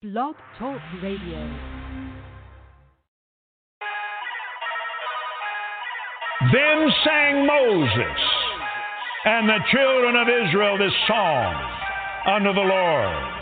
Blog Talk Radio. Then sang Moses and the children of Israel this song unto the Lord.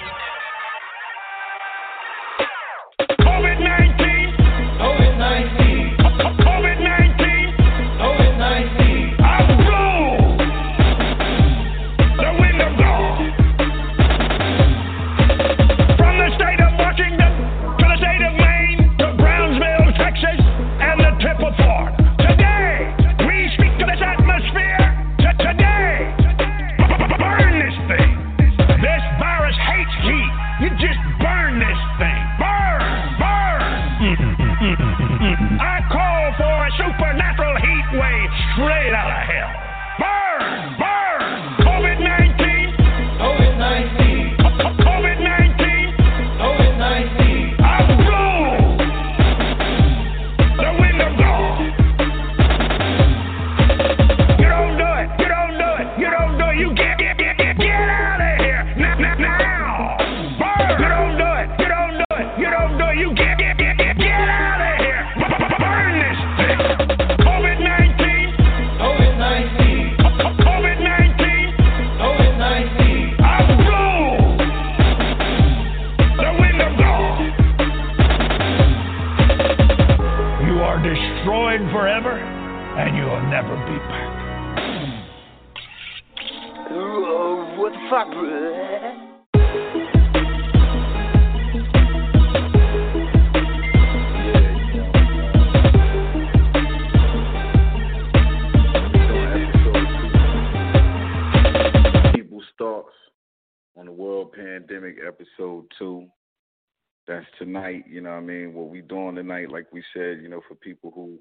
We said, you know, for people who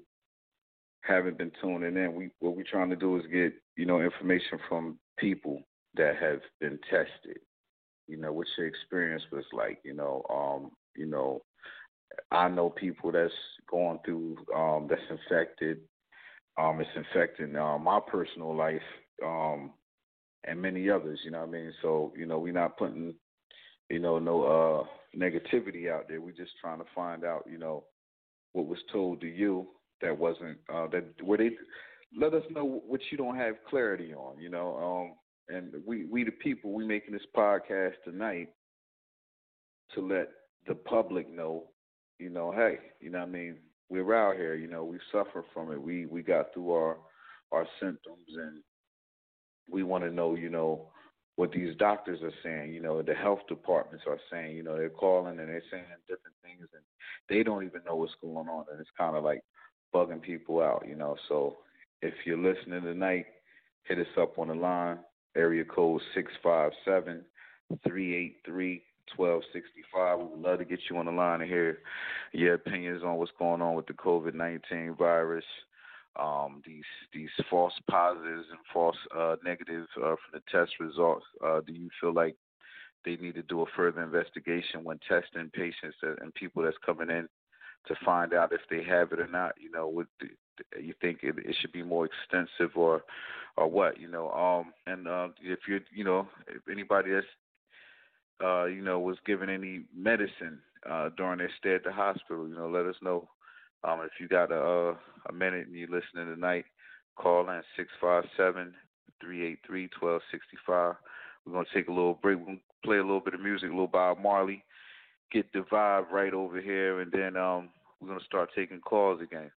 haven't been tuning in, we what we're trying to do is get, you know, information from people that have been tested. You know, what your experience was like, you know, um, you know, I know people that's going through um that's infected. Um it's infecting uh, my personal life. Um and many others, you know what I mean? So, you know, we're not putting, you know, no uh negativity out there. We're just trying to find out, you know, what was told to you that wasn't uh that where they let us know what you don't have clarity on, you know. Um and we we the people we making this podcast tonight to let the public know, you know, hey, you know I mean, we're out here, you know, we suffer from it. We we got through our our symptoms and we want to know, you know, what these doctors are saying, you know, the health departments are saying, you know, they're calling and they're saying different things and they don't even know what's going on and it's kind of like bugging people out, you know. So if you're listening tonight, hit us up on the line, area code six five seven three eight three twelve sixty five. We would love to get you on the line and hear your opinions on what's going on with the COVID nineteen virus um, these these false positives and false uh, negatives uh, from the test results. Uh, do you feel like they need to do a further investigation when testing patients and people that's coming in to find out if they have it or not? You know, would you think it, it should be more extensive or or what? You know, um, and uh, if you're you know if anybody that's uh, you know was given any medicine uh, during their stay at the hospital, you know, let us know um, if you got a, a minute and you're listening tonight, call in six five seven three eight three twelve sixty five. We're gonna take a little break. We're gonna play a little bit of music, a little Bob Marley, get the vibe right over here, and then um, we're gonna start taking calls again.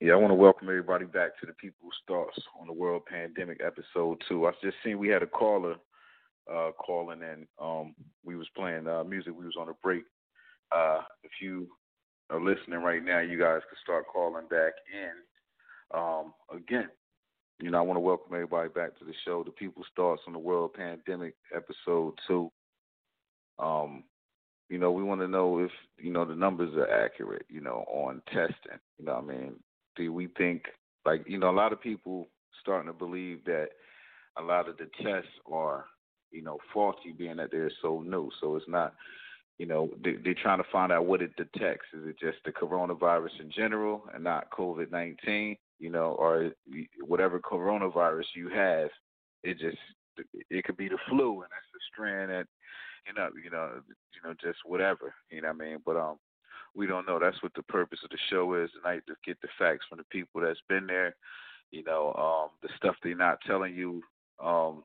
Yeah, I want to welcome everybody back to the People's Thoughts on the World Pandemic episode two. I just seen we had a caller uh, calling and Um, we was playing uh, music. We was on a break. Uh, if you are listening right now, you guys can start calling back in. Um, again, you know, I want to welcome everybody back to the show, the People's Thoughts on the World Pandemic episode two. Um, you know, we want to know if you know the numbers are accurate. You know, on testing. You know, I mean, do we think like you know a lot of people starting to believe that a lot of the tests are you know faulty, being that they're so new. So it's not. You know, they're trying to find out what it detects. Is it just the coronavirus in general and not COVID nineteen? You know, or whatever coronavirus you have, it just it could be the flu, and that's the strand that you know, you know, you know, just whatever. You know what I mean? But um, we don't know. That's what the purpose of the show is tonight to get the facts from the people that's been there. You know, um, the stuff they're not telling you. Um,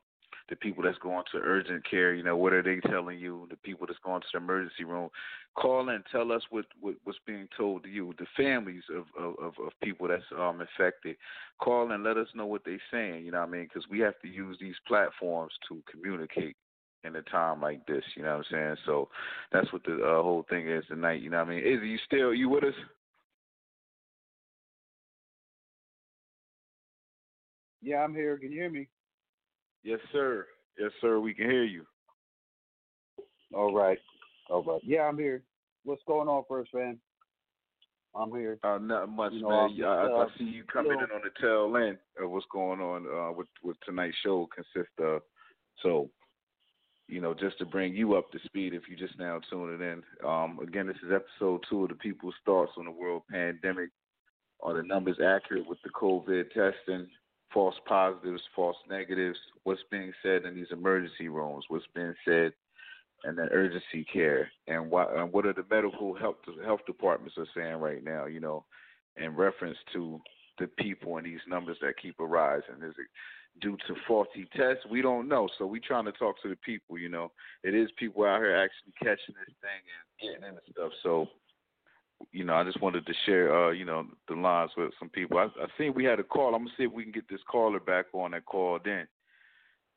the people that's going to urgent care, you know, what are they telling you? The people that's going to the emergency room, call and tell us what, what what's being told to you. The families of of, of people that's um infected, call and let us know what they're saying. You know what I mean? Because we have to use these platforms to communicate in a time like this. You know what I'm saying? So that's what the uh, whole thing is tonight. You know what I mean? Is you still you with us? Yeah, I'm here. Can you hear me? Yes, sir. Yes, sir. We can hear you. All right. All right. Yeah, I'm here. What's going on, first man? I'm here. Uh, not much, You know, man. I'm I, I, I uh, see you coming you know- in on the tail end of what's going on uh, with with tonight's show consists of. So, you know, just to bring you up to speed, if you just now tuning in. Um, again, this is episode two of the People's Thoughts on the World Pandemic. Are the numbers accurate with the COVID testing? False positives, false negatives. What's being said in these emergency rooms? What's being said in the urgency care, and what and what are the medical health health departments are saying right now? You know, in reference to the people and these numbers that keep arising. Is it due to faulty tests? We don't know. So we trying to talk to the people. You know, it is people out here actually catching this thing and getting into stuff. So. You know, I just wanted to share, uh, you know, the lines with some people. I, I seen we had a call. I'm gonna see if we can get this caller back on that called in.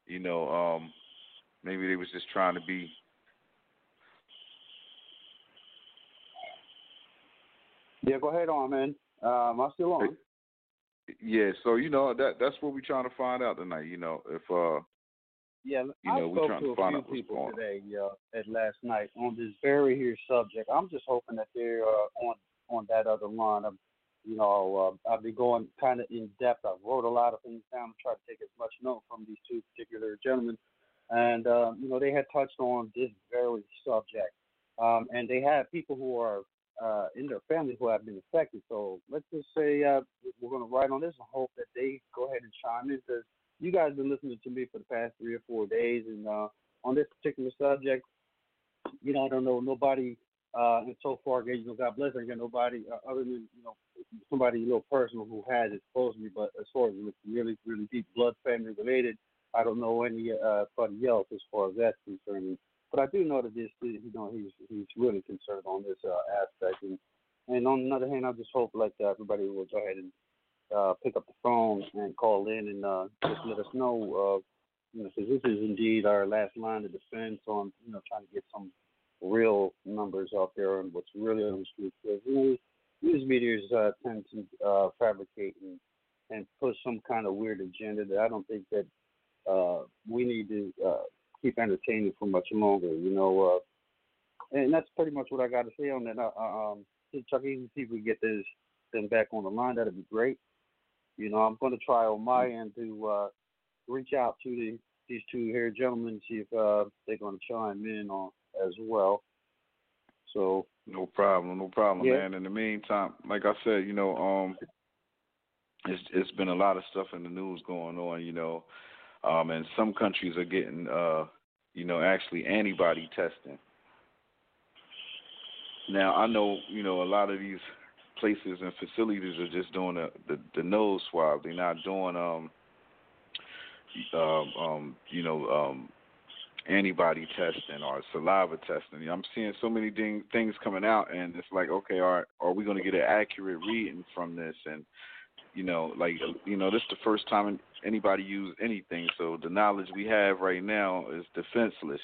You know, um, maybe they was just trying to be Yeah, go ahead on, man. Um, I'm still on. Yeah, so you know that that's what we're trying to find out tonight. You know, if uh, Yeah, You I know, we spoke trying to to a find few out people today uh, at last night on this very here subject. I'm just hoping that they're uh, on on that other line. I'm, you know, uh, I've been going kind of in depth. I wrote a lot of things down, to try to take as much note from these two particular gentlemen, and uh, you know, they had touched on this very subject, um, and they had people who are uh, in their family who have been affected. So let's just say uh, we're going to write on this and hope that they go ahead and chime in because you guys have been listening to me for the past three or four days, and uh, on this particular subject, you know, I don't know nobody. Uh, and so far, you know, God bless, I got nobody uh, other than you know somebody a little personal who has exposed me. But as far as really, really deep blood family related, I don't know any uh, anybody else as far as that's concerned. But I do know that this, you know, he's he's really concerned on this uh, aspect. And and on the other hand, I just hope like uh, everybody will go ahead and uh, pick up the phone and call in and uh, just let us know, uh, you know, because this is indeed our last line of defense on, you know, trying to get some real numbers out there and what's really on the street. Because you know, news medias uh, tend to uh, fabricate and and push some kind of weird agenda that I don't think that uh, we need to uh, keep entertaining for much longer. You know, uh, and that's pretty much what I got to say on that. Uh, um, Chucky, see if we get this them back on the line. That'd be great. You know, I'm going to try on my end to uh, reach out to the, these two here gentlemen, see if uh, they're going to chime in on as well. So No problem, no problem, Yeah. man. In the meantime, like I said, you know, um, it's it's been a lot of stuff in the news going on, you know, um, and some countries are getting, uh, you know, actually antibody testing. Now I know, you know, a lot of these places and facilities are just doing the the, the nose swab. They're not doing, um, um, um, you know, um, antibody testing or saliva testing. I'm seeing so many ding, things coming out, and it's like, okay, are are we going to get an accurate reading from this? And you know, like you know, this is the first time anybody used anything. So the knowledge we have right now is defenseless.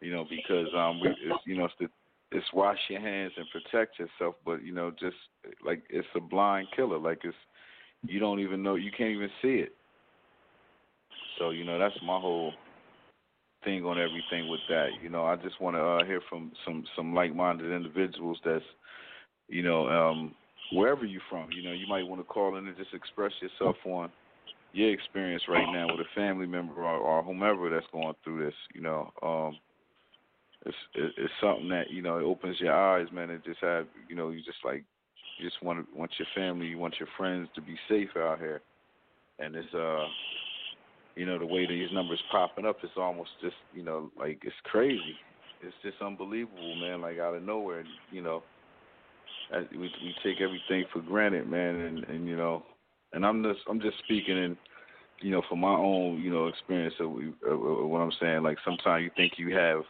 You know, because um, we, it's, you know, it's the it's wash your hands and protect yourself, but you know, just like it's a blind killer. Like it's you don't even know, you can't even see it. So you know, that's my whole thing on everything with that. You know, I just want to uh, hear from some some like-minded individuals that's, you know, um, wherever you're from. You know, you might want to call in and just express yourself on your experience right now with a family member or, or whomever that's going through this. You know, um, it's it's something that you know it opens your eyes, man. It just have you know you just like you just want want your family, you want your friends to be safe out here, and it's uh you know the way these numbers popping up, it's almost just you know like it's crazy. It's just unbelievable, man. Like out of nowhere, you know. As we we take everything for granted, man, and and you know, and I'm just I'm just speaking in, you know, from my own you know experience of, of, of what I'm saying. Like sometimes you think you have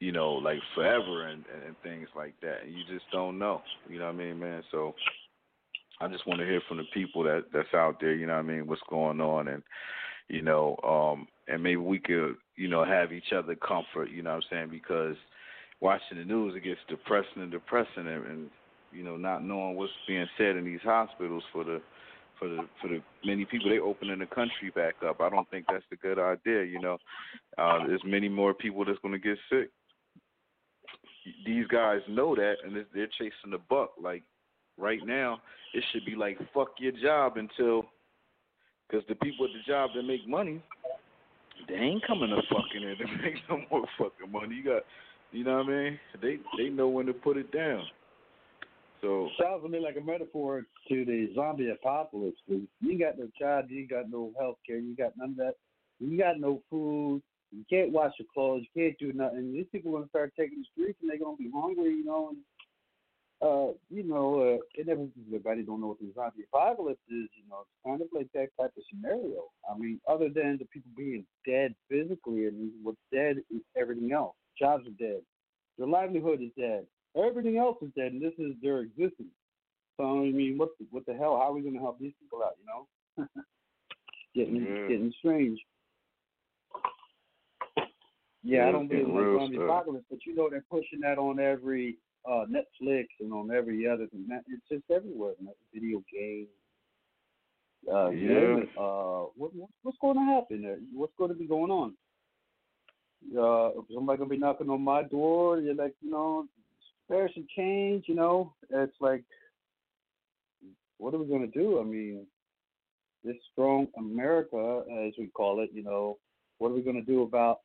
you know, like forever and, and things like that. You just don't know. You know what I mean, man? So I just want to hear from the people that that's out there, you know what I mean, what's going on and you know, um and maybe we could, you know, have each other comfort, you know what I'm saying, because watching the news it gets depressing and depressing and, and you know, not knowing what's being said in these hospitals for the for the for the many people they opening the country back up. I don't think that's a good idea, you know. Uh there's many more people that's gonna get sick these guys know that and they're chasing the buck. Like right now, it should be like fuck your job until because the people at the job that make money, they ain't coming to fucking in to make no more fucking money. You got, you know what I mean? They they know when to put it down. So sounds to me like a metaphor to the zombie apocalypse. You got no job, you got no health care, you got none of that. You got no food, you can't wash your clothes. You can't do nothing. These people are gonna start taking the streets, and they're gonna be hungry, you know. And uh, you know, uh, it never everybody don't know what the zombie apocalypse is. You know, it's kind of like that type of scenario. I mean, other than the people being dead physically, and what's dead is everything else. Jobs are dead. Their livelihood is dead. Everything else is dead, and this is their existence. So I mean, what the, what the hell? How are we gonna help these people out? You know, getting Yeah. getting strange. Yeah, I don't believe in zombie apocalypse, but you know they're pushing that on every uh Netflix and on every other thing. That- It's just everywhere. man. Video games. Uh, Yeah. Uh, what, what what's going to happen there? What's going to be going on? Uh, somebody gonna be knocking on my door. You're like, you know, spare some change. You know, it's like, what are we gonna do? I mean, this strong America, as we call it, you know, what are we gonna do about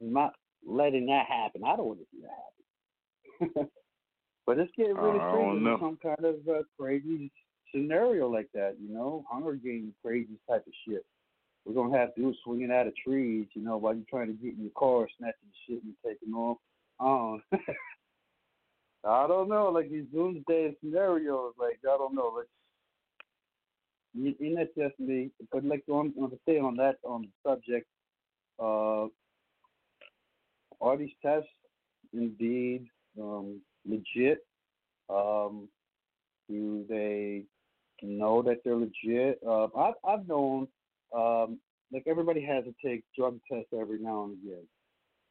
not letting that happen? I don't want to see that happen. but it's getting really know. some kind of uh, crazy scenario like that, you know, Hunger Games crazy type of shit. We're gonna have dudes swinging out of trees, you know, while you're trying to get in your car, snatching shit and taking off. Um, I don't know, like these doomsday scenarios, like I don't know, like and that's just me. But like on, on to stay on that on the subject, uh, are these tests indeed um, legit? Um, do they know that they're legit? Uh, I've I've known um, like everybody has to take drug tests every now and again.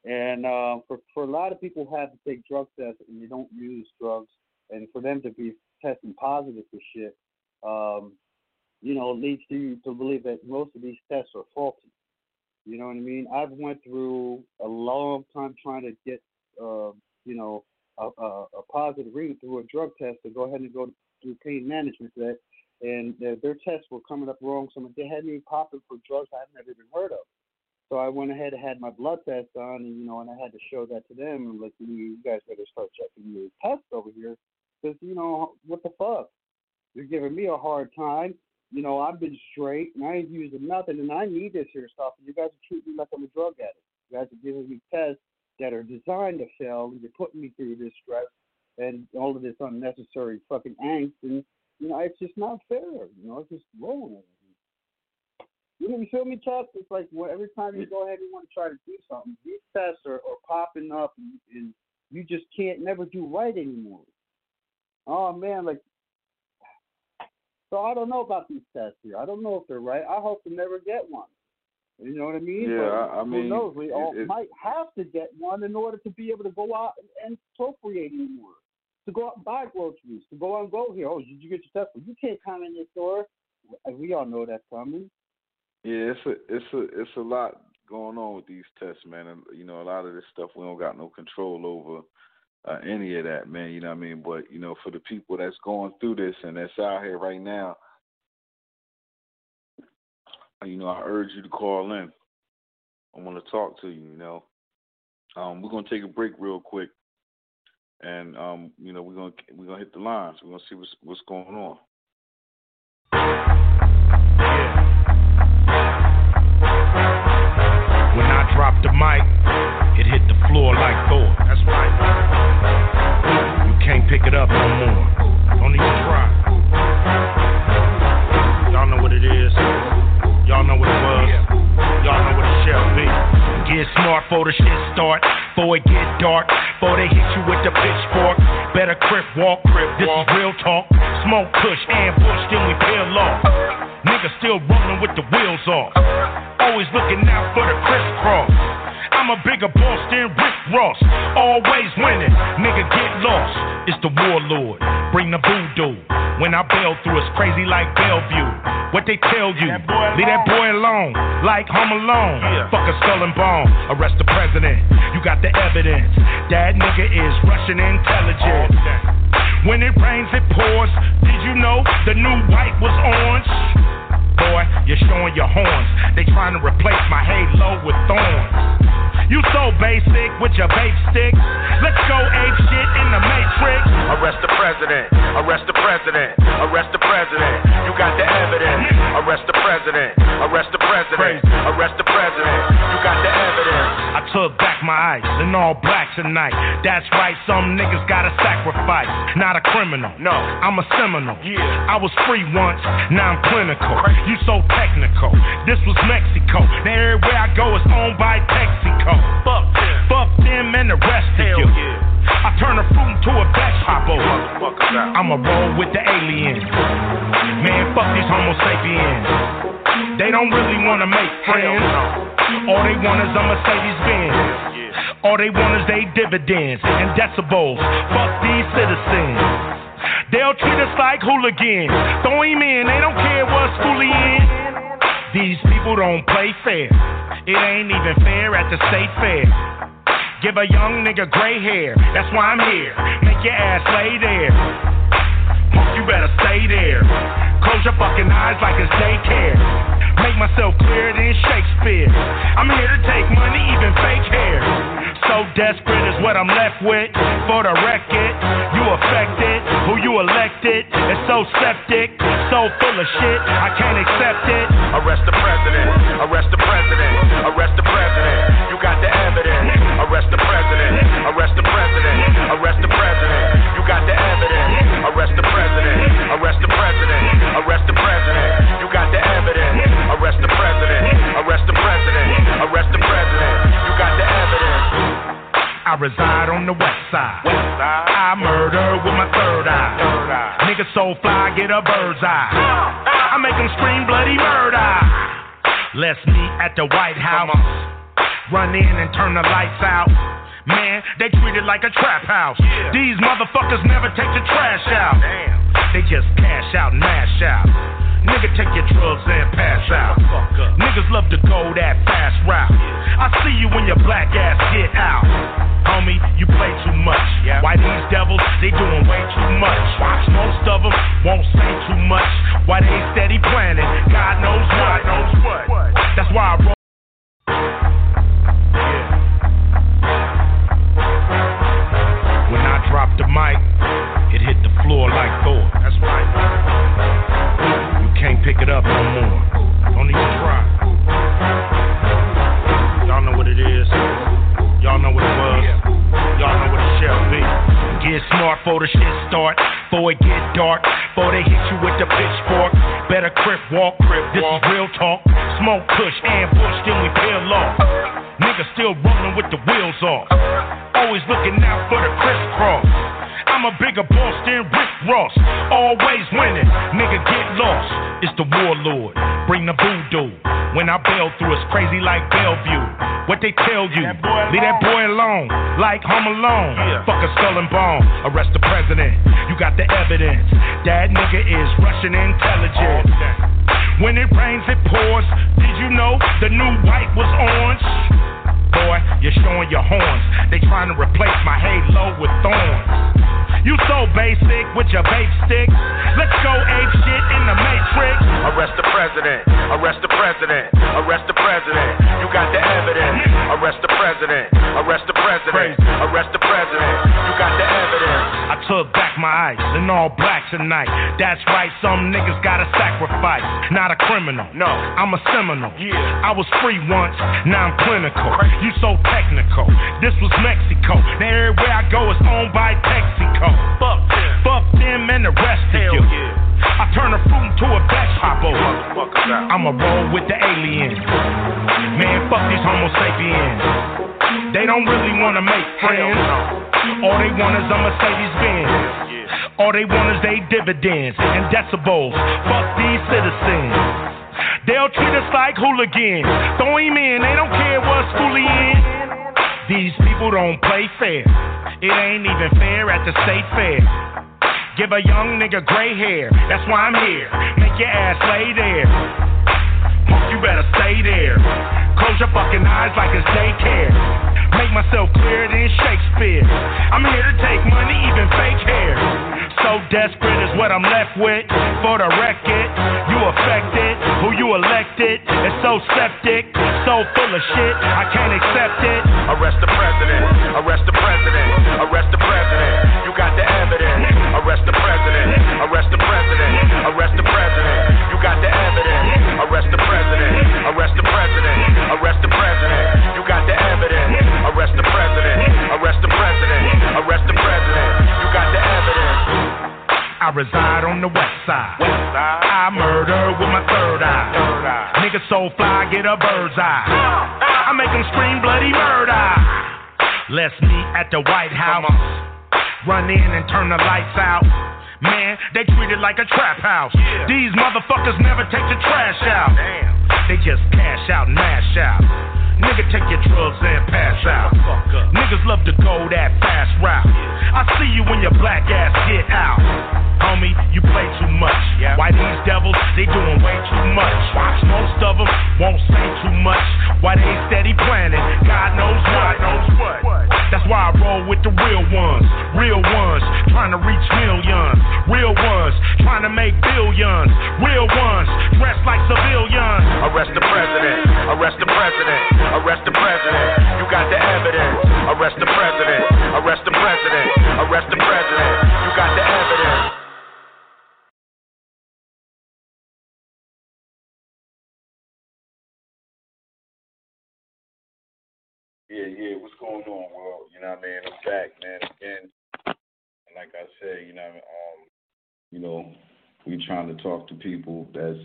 And uh, for for a lot of people who have to take drug tests and they don't use drugs, and for them to be testing positive for shit, um, you know, leads to you to believe that most of these tests are faulty. You know what I mean? I've went through a long time trying to get, uh, you know, a, a, a positive reading through a drug test to go ahead and go through pain management for that, and their, their tests were coming up wrong. So they had me popping for drugs I've never even heard of. So I went ahead and had my blood test done, and you know, and I had to show that to them. And like, you guys better start checking your tests over here, because you know, what the fuck? You're giving me a hard time. You know, I've been straight, and I ain't using nothing, and I need this here stuff. And you guys are treating me like I'm a drug addict. You guys are giving me tests that are designed to fail, and you're putting me through this stress and all of this unnecessary fucking angst, and you know, it's just not fair. You know, it's just wrong. You know, you feel me, Chuck? It's like well, every time you go ahead and want to try to do something, these tests are, are popping up, and, and you just can't never do right anymore. Oh man, like So I don't know about these tests here. I don't know if they're right. I hope to never get one. You know what I mean? Yeah, But I- I who mean, knows? We all it- might have to get one in order to be able to go out and, and procreate anymore. To go out and buy groceries, to go out and go here. Oh, did you get your test? You can't come in this store. We all know that's coming. Yeah, it's a it's a it's a lot going on with these tests, man. And you know, a lot of this stuff we don't got no control over uh, any of that, man. You know what I mean? But you know, for the people that's going through this and that's out here right now, you know, I urge you to call in. I want to talk to you. You know, um, we're gonna take a break real quick, and um, you know, we're gonna we're gonna hit the lines. We're gonna see what's what's going on. When I dropped the mic, it hit the floor like Thor. That's right. Can't pick it up no more. Don't even try. Y'all know what it is. Y'all know what it was. Y'all know what it shall be. Get smart for the shit start. Before it get dark. Before they hit you with the pitchfork. Better crip walk. Crip this is real talk. Smoke push, ambush, then we peel off. Niggas still rolling with the wheels off. Always looking out for the crisscross. I'm a bigger boss than Rick Ross. Always winning. Nigga get lost. It's the warlord. Bring the voodoo. When I bail through, it's crazy like Bellevue. What they tell you? Leave that boy alone. Like Home Alone. Fuck a skull and bone. Arrest the president. You got the evidence. That nigga is Russian intelligence. When it rains, it pours. Did you know the new white was orange? Boy, you're showing your horns. They trying to replace my halo with thorns. You so basic with your vape stick. Let's go ape shit in the matrix. Arrest the president. Arrest the president. Arrest the president. You got the evidence. Arrest the president. Arrest the president. Arrest the president. You got the evidence. I took back my ice in all black tonight. That's right, some niggas gotta sacrifice. Not a criminal. No, I'm a seminal. Yeah. I was free once, now I'm clinical. You so technical. This was Mexico. Now everywhere I go is owned by Texaco. Fuck them. Fuck them and the rest of you. I turn a fruit into a vegetable. I'ma roll with the aliens. Man, fuck these Homo sapiens. They don't really wanna make friends. All they want is a Mercedes Benz. All they want is they dividends and decibels. Fuck these citizens. They'll treat us like hooligans. Throw him in, they don't care what school he in. These people don't play fair. It ain't even fair at the state fair. Give a young nigga gray hair. That's why I'm here. Make your ass lay there. You better stay there. Close your fucking eyes like it's daycare. Make myself clearer than Shakespeare. I'm here to take money, even fake hair. So desperate is what I'm left with. For the record, you affected. Who you elected is so septic, so full of shit. I can't accept it. Arrest the president. Arrest the president. Arrest the president. You got the evidence. Arrest the president. Arrest the president. Arrest the president. You got the evidence. Arrest the president. Arrest the president. Arrest the president. You got the evidence. Arrest the president. Arrest the president. Arrest the president. You got. I reside on the west side. I murder with my third eye. Nigga so fly, get a bird's eye. I make them scream bloody murder. Let's meet at the White House. Run in and turn the lights out. Man, they treat it like a trap house. These motherfuckers never take the trash out. They just cash out and mash out. Nigga, take your drugs and pass out. Niggas love to go that fast route. I see you when your black ass get out. Homie, you play too much. Why these devils, they doing way too much. Watch Most of them won't say too much. Why they steady planning, God knows what. That's why I roll. When I dropped the mic, it hit the floor like Thor. That's right. Pick it up no more. Don't even try. Y'all know what it is. Y'all know what it was. Y'all know what it shall be. Get smart for the shit start. Before it get dark. Before they hit you with the pitchfork. Better crip walk. Crip this is real talk. Smoke push, ambush, then we peel off. Niggas still rolling with the wheels off. Always looking out for the crisscross. I'm a bigger boss than Rick Ross. Always winning. Nigga, get lost. It's the warlord. Bring the voodoo. When I bail through, it's crazy like Bellevue. What they tell you? Leave that boy alone. Like Home Alone. Fuck a skull and bone. Arrest the president. You got the evidence. That nigga is Russian intelligence. When it rains, it pours. Did you know the new white was orange? Boy, you're showing your horns. They trying to replace my halo with thorns. You so basic with your vape stick. Let's go ape shit in the matrix. Arrest the president. Arrest the president. Arrest the president. You got the evidence. Arrest the president. Arrest the president. Arrest the president. You got the evidence. I took back my ice in all black tonight. That's right, some niggas gotta sacrifice. Not a criminal. No, I'm a seminal. Yeah. I was free once, now I'm clinical. You so technical. This was Mexico. Now everywhere I go is owned by Texaco. Fuck them. Fuck them and the rest of you. I turn a fruit into a vegetable. I'ma roll with the aliens. Man, fuck these Homo sapiens. They don't really wanna make friends. All they want is a Mercedes Benz. All they want is they dividends and decibels. Fuck these citizens. They'll treat us like hooligans. Throw him in, they don't care what school he in. These people don't play fair. It ain't even fair at the state fair. Give a young nigga gray hair. That's why I'm here. Make your ass lay there. You better stay there. Close your fucking eyes like it's daycare. Make myself clearer than Shakespeare. I'm here to take money, even fake hair. So desperate is what I'm left with. For the record, you affected. Who you elected is so septic, so full of shit. I can't accept it. Arrest the president. Arrest the president. Arrest the president. You got the evidence. Arrest the president. Arrest the president. Arrest the president. You got the evidence. Arrest the president. Arrest the president. Arrest the president. You got the evidence. Arrest the president. Arrest the president. Arrest the president. I reside on the west side. I murder with my third eye. Nigga so fly, get a bird's eye. I make them scream bloody murder. Let's meet at the White House. Run in and turn the lights out. Man, they treat it like a trap house. These motherfuckers never take the trash out. They just cash out and mash out. Nigga, take your drugs and pass out. Niggas love to go that fast route. I see you when your black ass get out. Homie, you play too much. Why these devils, they doing way too much. Most of them won't say too much. Why they steady planning, God knows what. That's why I roll with the real ones. Real ones, trying to reach millions. Real ones, trying to make billions. Real ones, dressed like civilians. Arrest the president. Arrest the president. Arrest the president. You got the evidence. Arrest the president. Arrest the president. Arrest the president. You got the evidence. Yeah, yeah. What's going on, world? You know what I mean? I'm back, man. Again, like I said, you know, um, you know, we trying to talk to people that's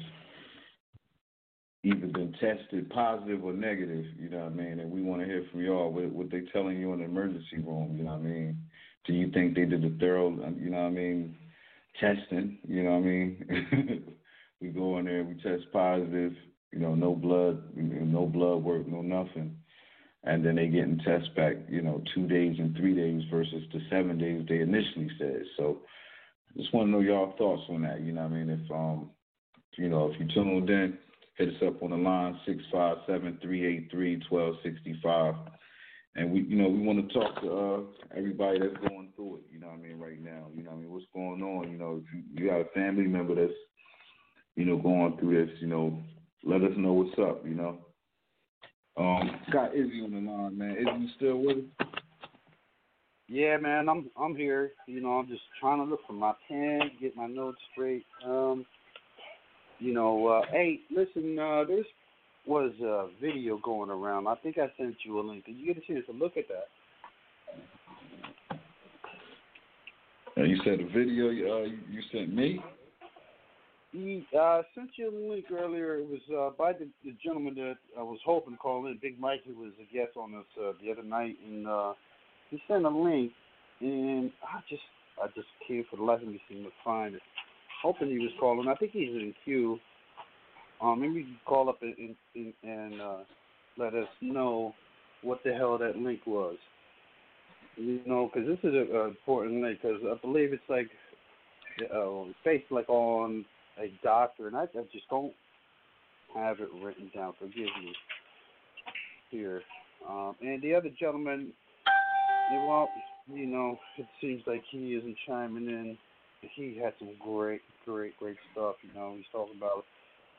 either been tested positive or negative. You know what I mean? And we want to hear from y'all what, what they telling you in the emergency room. You know what I mean? Do you think they did a thorough, you know what I mean, testing? You know what I mean? we go in there, we test positive. You know, no blood, no blood work, no nothing and then they getting tests back, you know, two days and three days versus the seven days they initially said. So just want to know y'all thoughts on that. You know what I mean? If um you know, if you tuned in, hit us up on the line six five seven three eight three twelve sixty five. And we you know, we want to talk to uh everybody that's going through it, you know what I mean, right now. You know what I mean, what's going on, you know, if you, you got a family member that's, you know, going through this, you know, let us know what's up, you know. Um, got Izzy on the line, man. Izzy, you still with us? Yeah, man, I'm I'm here. You know, I'm just trying to look for my pen, get my notes straight. Um, you know, uh, hey, listen, uh, there's was a video going around. I think I sent you a link. Did you get a chance to look at that? Uh, you said a video uh, you sent me. He uh, sent you a link earlier. It was uh, by the, the gentleman that I was hoping to call in, Big Mike, who was a guest on us uh, the other night, and uh, he sent a link, and I just I just can't for the life of me seem to find it. Hoping he was calling. I think he's in queue. Um, maybe you can call up and and, and uh, let us know what the hell that link was. You know, because this is an important link. Because I believe it's like uh, based like on a doctor, and I, I just don't have it written down. Forgive me here. Um, and the other gentleman, well, you know, it seems like he isn't chiming in. He had some great, great, great stuff. You know, he's talking about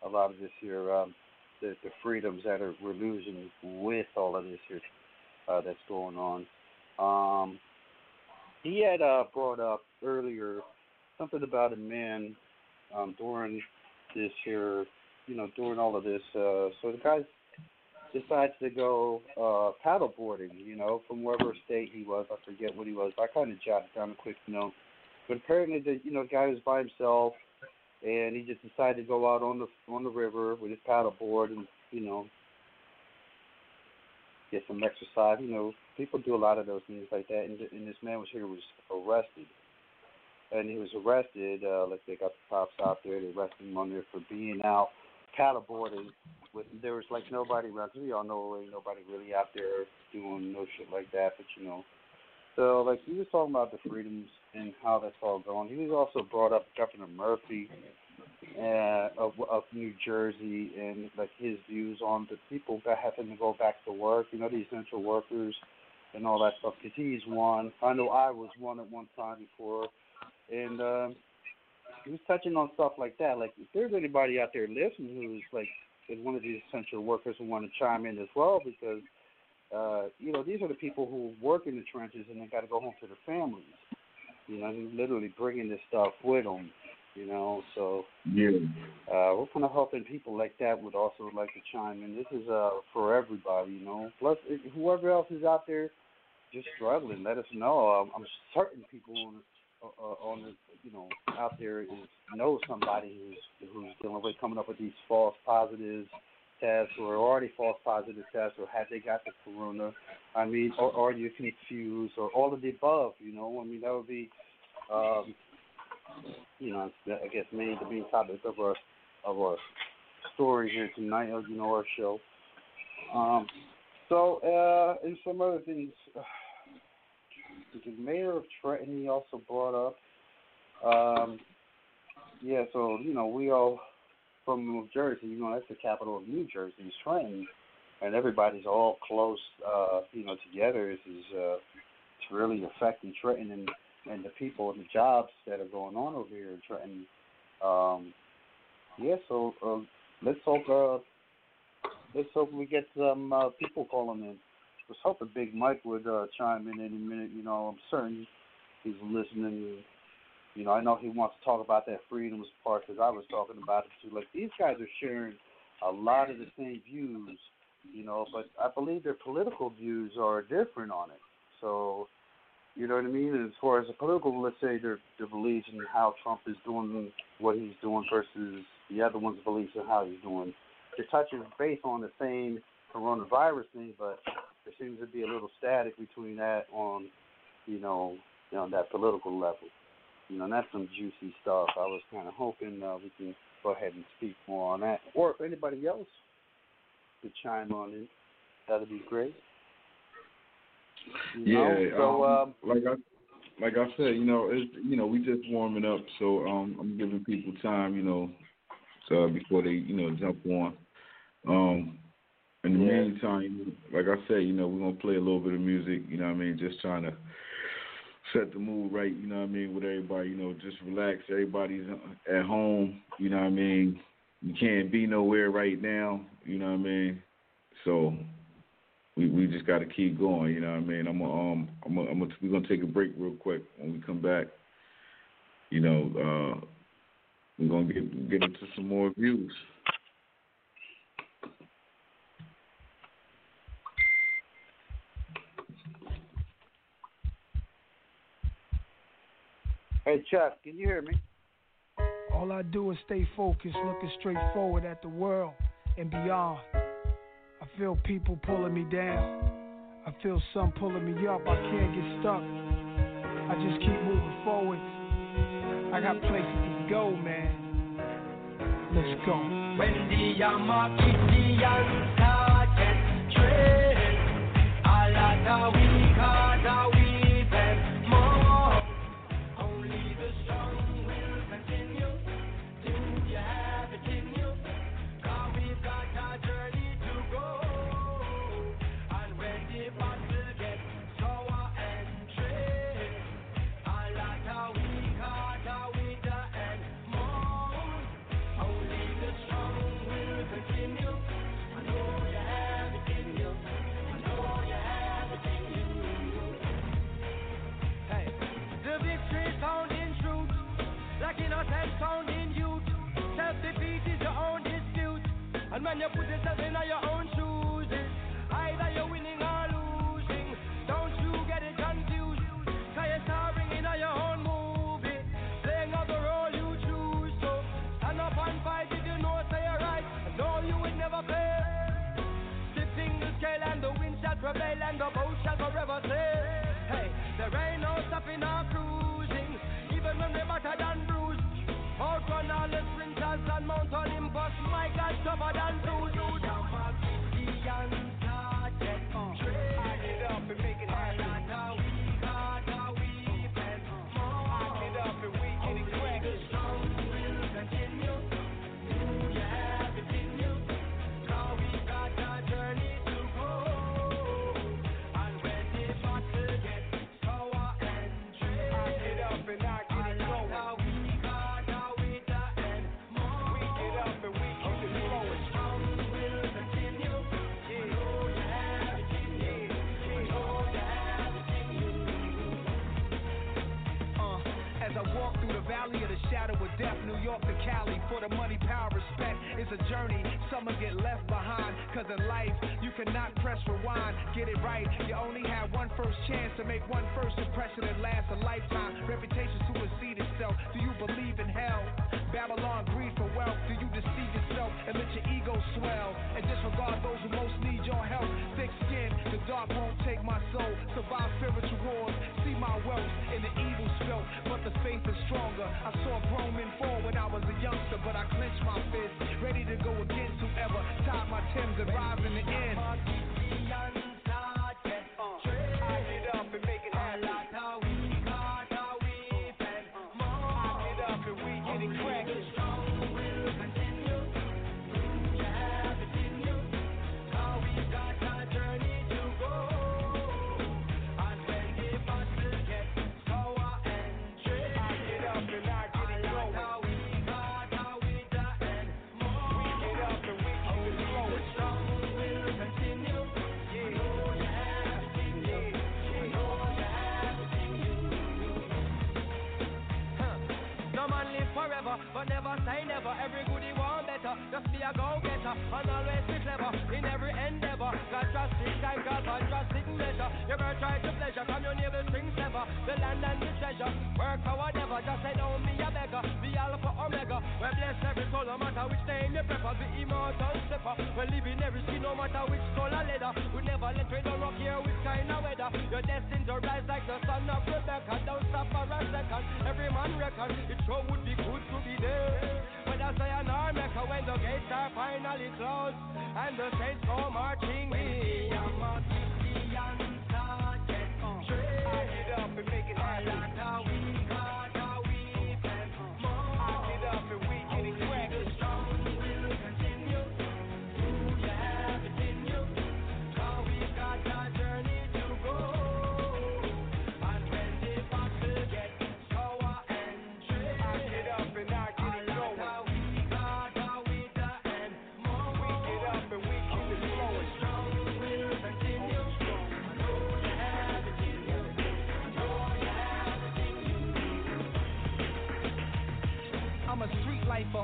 a lot of this here, um, the the freedoms that are we're losing with all of this here uh, that's going on. Um, he had uh, brought up earlier something about a man um, during this here, you know, during all of this. Uh, so the guy decides to go uh, paddle boarding, you know, from wherever state he was. I forget what he was. I kind of jotted down a quick note. But apparently, the you know, the guy was by himself, and he just decided to go out on the on the river with his paddle board and you know get some exercise. You know, people do a lot of those things like that. And, and this man was here was arrested, and he was arrested. Uh, like they got the cops out there. They arrested him on there for being out paddleboarding. With there was like nobody around. We all know ain't nobody really out there doing no shit like that. But you know, so like he was talking about the freedoms and how that's all going. He was also brought up Governor Murphy uh, of, of New Jersey and like his views on the people that having to go back to work. You know, the essential workers and all that stuff. Because he's one. I know I was one at one time before, and um, he was touching on stuff like that. Like if there's anybody out there listening who's like is one of these essential workers who want to chime in as well, because uh, you know these are the people who work in the trenches and they got to go home to their families. You know, they're literally bringing this stuff with them. You know, so Yeah. uh, we're kind of helping people like that would also like to chime in. This is uh for everybody, you know. Plus, whoever else is out there just struggling, let us know. I'm, certain people on uh, on the you know out there is know somebody who's who's dealing with coming up with these false positives tests or already false positive tests or had they got the corona. I mean, or or you're confused or all of the above. You know, I mean that would be. Um, you know, I guess main the main topic of our of our story here tonight, of you know, our show. Um, so, uh, and some other things. The mayor of Trenton, he also brought up. Um, yeah, so you know, we all from New Jersey. You know, that's the capital of New Jersey, is Trenton, and everybody's all close. Uh, you know, together. This is uh, it's really affecting Trenton and and the people and the jobs that are going on over here in Trenton. Um, yeah, so uh, let's hope uh, let's hope we get some uh, people calling in. Was hoping Big Mike would uh, chime in any minute. You know, I'm certain he's listening. You know, I know he wants to talk about that freedoms part because I was talking about it too. Like these guys are sharing a lot of the same views, you know, but I believe their political views are different on it. So you know what I mean? As far as the political, let's say their their beliefs in how Trump is doing what he's doing versus the other one's beliefs in how he's doing. They're touching base on the same coronavirus thing, but there seems to be a little static between that on, you know, you know that political level. You know, and that's some juicy stuff. I was kind of hoping uh, we can go ahead and speak more on that, or if anybody else could chime on in, that'd be great. You know? Yeah, So, um, um, like I like I said, you know, it's you know, we just warming up, so um I'm giving people time, you know, so before they, you know, jump on. Um in the Yeah. meantime, like I said, you know, we're gonna play a little bit of music, you know what I mean, just trying to set the mood right, you know what I mean, with everybody, you know, just relax. Everybody's at home, you know what I mean. You can't be nowhere right now, you know what I mean. So we we just got to keep going. You know what I mean? I'm gonna, um I'm gonna, I'm gonna, we're gonna take a break real quick. When we come back, you know, uh, we're gonna get get into some more views. Hey, Chuck, can you hear me? All I do is stay focused, looking straight forward at the world and beyond. I feel people pulling me down. I feel some pulling me up. I can't get stuck. I just keep moving forward. I got places to go, man. Let's go. When the Yamakidian target train, I like gates are finally closed and the saints go marching in.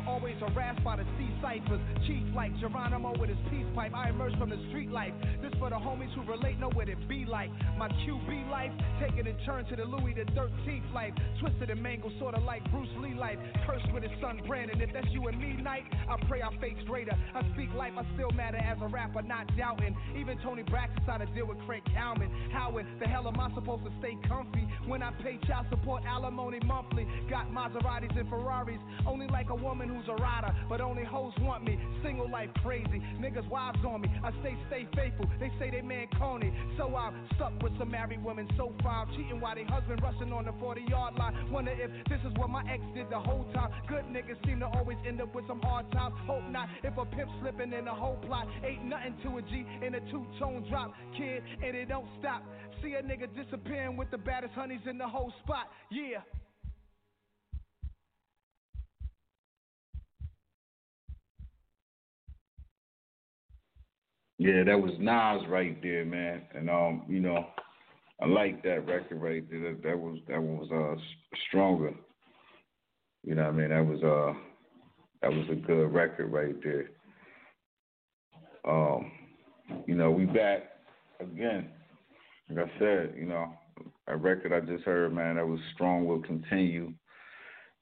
always harassed by the ciphers. Chief like Geronimo with his peace pipe. I emerge from the street life. This for the homies who relate, know what it be like. My QB life, taking a turn to the Louis the 13th life. Twisted and mangled, sorta like Bruce Lee life. Cursed with his son Brandon. If that's you and me night, I pray I fake greater. I speak life, I still matter as a rapper, not doubting. Even Toni Braxton trying to deal with Craig Cowman. How in the hell am I supposed to stay comfy when I pay child support alimony monthly? Got Maseratis and Ferraris, only like a woman who's a rider, but only hoes want me. Single life crazy, niggas wives on me. I say stay faithful. They say they man corny, so I'm stuck with some married women so far. Cheating while they husband rushing on the 40 yard line. Wonder if this is what my ex did the whole time. Good niggas seem to always end up with some hard times. Hope not. If a pimp slipping in the whole plot, ain't nothing to a G in a two tone drop, kid, and it don't stop. See a nigga disappearing with the baddest honeys in the whole spot. Yeah. Yeah, that was Nas right there, man. And um, you know, I like that record right there. That, that was that one was uh stronger. You know what I mean? That was uh that was a good record right there. Um, you know, we back again. Like I said, you know, a record I just heard, man, that was strong will continue.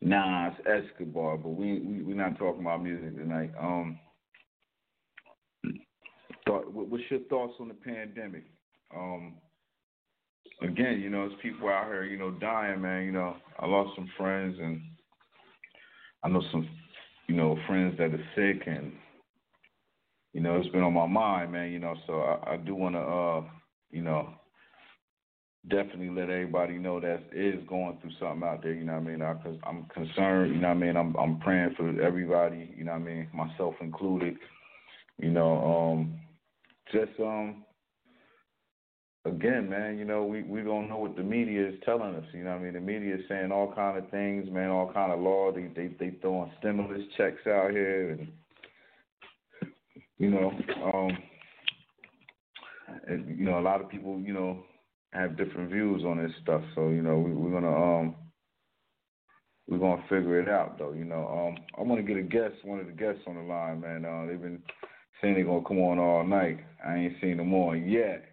Nas Escobar, but we we we're not talking about music tonight. Um thought what's your thoughts on the pandemic? Um again, you know, there's people out here, you know, dying, man. You know, I lost some friends and I know some you know, friends that are sick and you know, it's been on my mind, man, you know, so I, I do wanna uh, you know, definitely let everybody know that is going through something out there, you know what I mean? Cause I'm concerned, you know what I mean? I'm I'm praying for everybody, you know what I mean, myself included. You know, um just um again, man, you know, we, we don't know what the media is telling us, you know I mean? The media is saying all kind of things, man, all kind of law. They they they throwing stimulus checks out here and you know, um and, you know, a lot of people, you know, have different views on this stuff. So, you know, we, we're gonna um we're gonna figure it out though, you know. Um I wanna get a guest, one of the guests on the line, man. Uh they've been saying they're gonna come on all night. I ain't seen them on yet.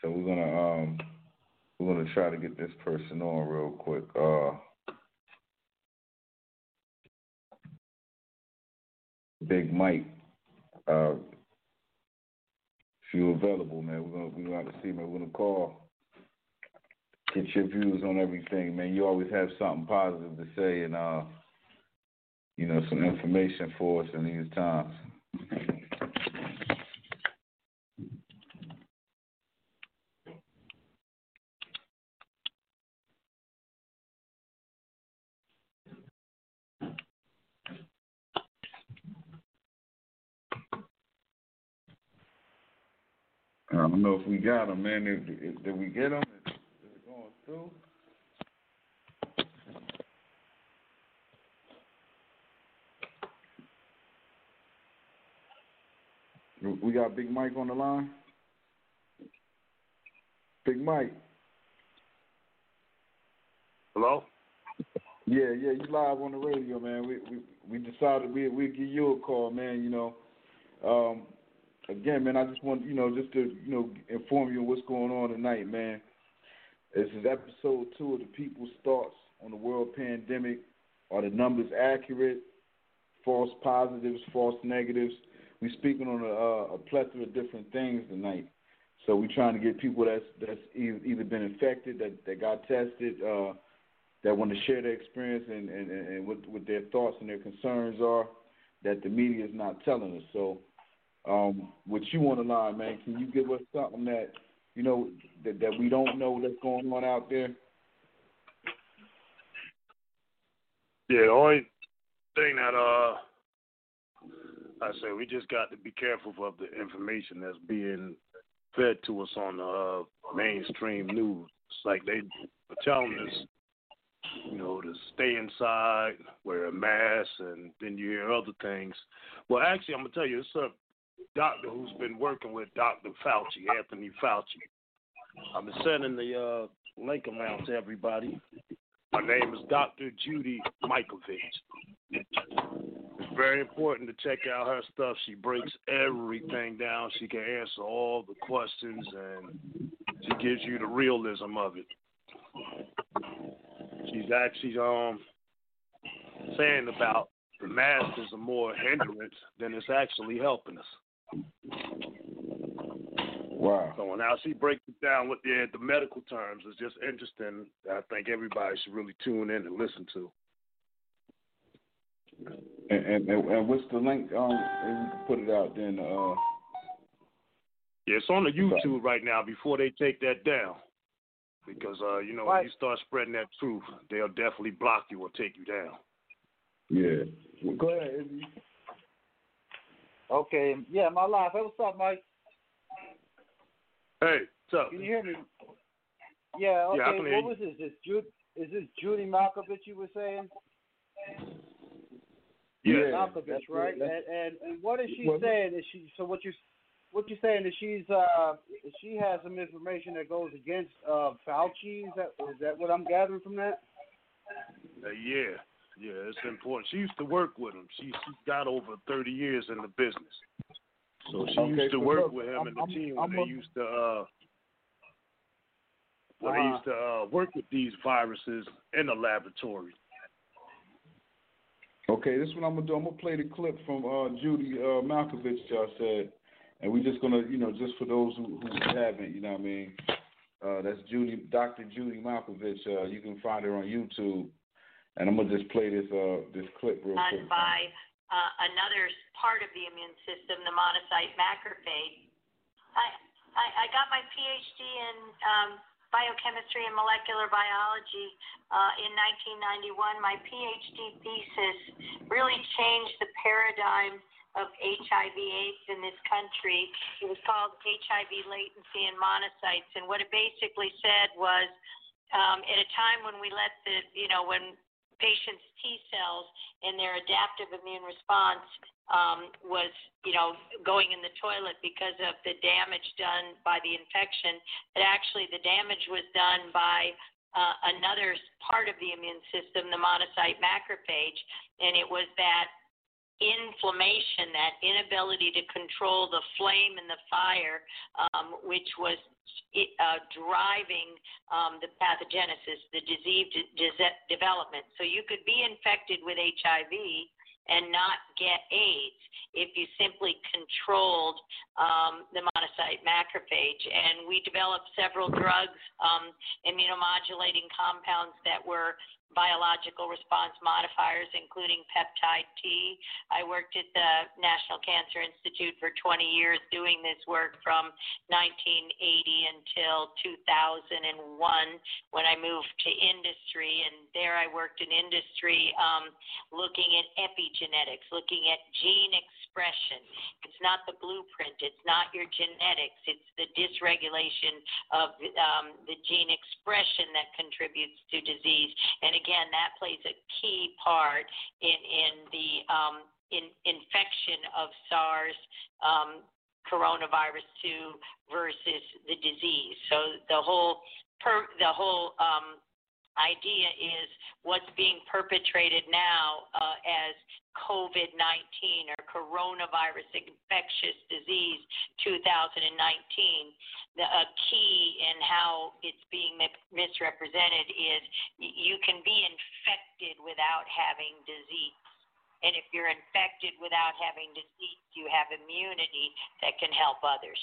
So we're gonna um we're gonna try to get this person on real quick. Uh Big Mike. Uh if you're available, man, we're gonna we're gonna have to see, man. We're gonna call. Get your views on everything, man. You always have something positive to say and uh you know, some information for us in these times. I don't know if we got him, man. If, did we get? Is, is it going through? We got Big Mike on the line. Big Mike. Hello? Yeah, yeah, you live on the radio, man. We we we decided we we give you a call, man. You know, um, again, man. I just want you know just to you know inform you what's going on tonight, man. This is episode two of the People's Thoughts on the World Pandemic. Are the numbers accurate? False positives, false negatives. We're speaking on a, uh, a plethora of different things tonight. So we're trying to get people that's that's either been infected, that that got tested, uh, that want to share their experience and, and, and what, what their thoughts and their concerns are that the media is not telling us. So, um, what you on the line, man? Can you give us something that you know that, that we don't know that's going on out there? Yeah, the only thing that uh I say we just got to be careful of the information that's being fed to us on the uh, mainstream news. It's like they are telling us, you know, to stay inside, wear a mask, and then you hear other things. Well, actually, I'm gonna tell you, it's a doctor who's been working with Dr. Fauci, Anthony Fauci. I've been sending the uh, link around to everybody. My name is Dr. Judy Mikovich. Very important to check out her stuff. She breaks everything down. She can answer all the questions, and she gives you the realism of it. She's actually um saying about the mask is a more hindrance than it's actually helping us. Wow. So now she breaks it down with the the medical terms. It's just interesting. I think everybody should really tune in and listen to. And and, and, and what's the link? Um, and we can put it out then. Uh, Yeah, it's on the YouTube right now. Before they take that down, because uh, you know when you start spreading that truth, they'll definitely block you or take you down. yeah. Well, go ahead. Izzy. Okay, yeah, my life. Hey, what's up, Mike? Hey, what's up? Can you hear me? Yeah. Okay. Yeah, I can hear what was this? Is Jude? Is this Judy Malkovich you were saying? Yeah. Malkovich, that's- right? And, and what is she Well, saying? Is she so what you what you saying is she's uh she has some information that goes against uh Fauci? Is that is that what I'm gathering from that? Uh, yeah, yeah, it's important. She used to work with him. She she's got over thirty years in the business, so she Okay, used to so work look, with him I'm- and the I'm- team when I'm they a- used to uh when they used to uh, work with these viruses in the laboratory. Okay, this is what I'm gonna do. I'm gonna play the clip from uh, Judy uh, Malkovich. Y'all said, and we're just gonna, you know, just for those who, who haven't, you know, what I mean, uh, that's Judy, Dr. Judy Malkovich. Uh, you can find her on YouTube, and I'm gonna just play this uh, this clip real quick. by uh, another part of the immune system, the monocyte macrophage. I, I, I got my PhD in um, biochemistry and molecular biology uh, in 1991. My PhD thesis really changed the paradigm of HIV/AIDS in this country. It was called HIV latency and monocytes, and what it basically said was, um, at a time when we let the, you know, when patients' T cells and their adaptive immune response um, was, you know, going in the toilet because of the damage done by the infection. But actually, the damage was done by uh, another part of the immune system, the monocyte macrophage, and it was that inflammation, that inability to control the flame and the fire, um, which was uh, driving um, the pathogenesis, the disease de- development. So you could be infected with HIV and not get AIDS if you simply controlled um, the monocyte macrophage. And we developed several drugs, um, immunomodulating compounds that were biological response modifiers, including peptide T. I worked at the National Cancer Institute for 20 years doing this work from 1980 until 2001 when I moved to industry. And there I worked in industry um, looking at epigenetics, looking at gene expression. It's not the blueprint, it's not your genetics, it's the dysregulation of um, the gene expression that contributes to disease. And again, that plays a key part in in the um, in infection of SARS. Um, coronavirus 2 versus the disease. So the whole per, the whole um, idea is what's being perpetrated now uh, as COVID 19 or coronavirus infectious disease 2019. The a key in how it's being misrepresented is you can be infected without having disease. And if you're infected without having disease, you have immunity that can help others.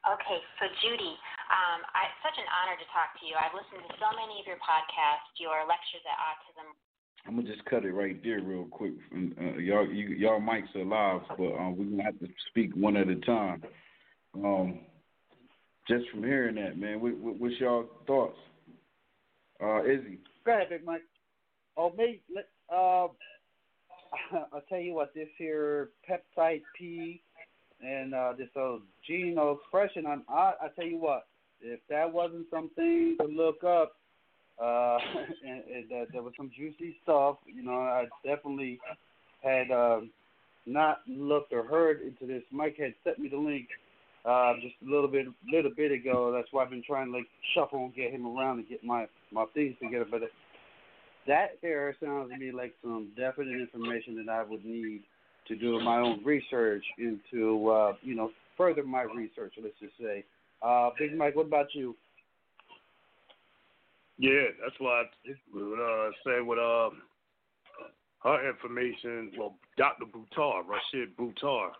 Okay, so Judy, um, I, it's such an honor to talk to you. I've listened to so many of your podcasts, your lectures at Autism. I'm gonna just cut it right there real quick. Uh, y'all, you, y'all mics are live, but um, we're gonna have to speak one at a time. Um, just from hearing that, man, what, what, what's y'all thoughts? Uh, Izzy. Go ahead, Big Mike. Oh, me. Let, uh, I'll tell you what. This here peptide P and uh, this uh, gene expression. On I, I tell you what. If that wasn't something to look up, uh, and, and uh, there was some juicy stuff. You know, I definitely had uh, not looked or heard into this. Mike had sent me the link uh, just a little bit, little bit ago. That's why I've been trying to like shuffle and get him around and get my my things together. But that there sounds to me like some definite information that I would need to do my own research into, uh, you know, further my research. Let's just say, uh, Big Mike, what about you? Yeah, that's why I uh, say with uh, her information. Well, Dr. Buttar, Rashid Buttar,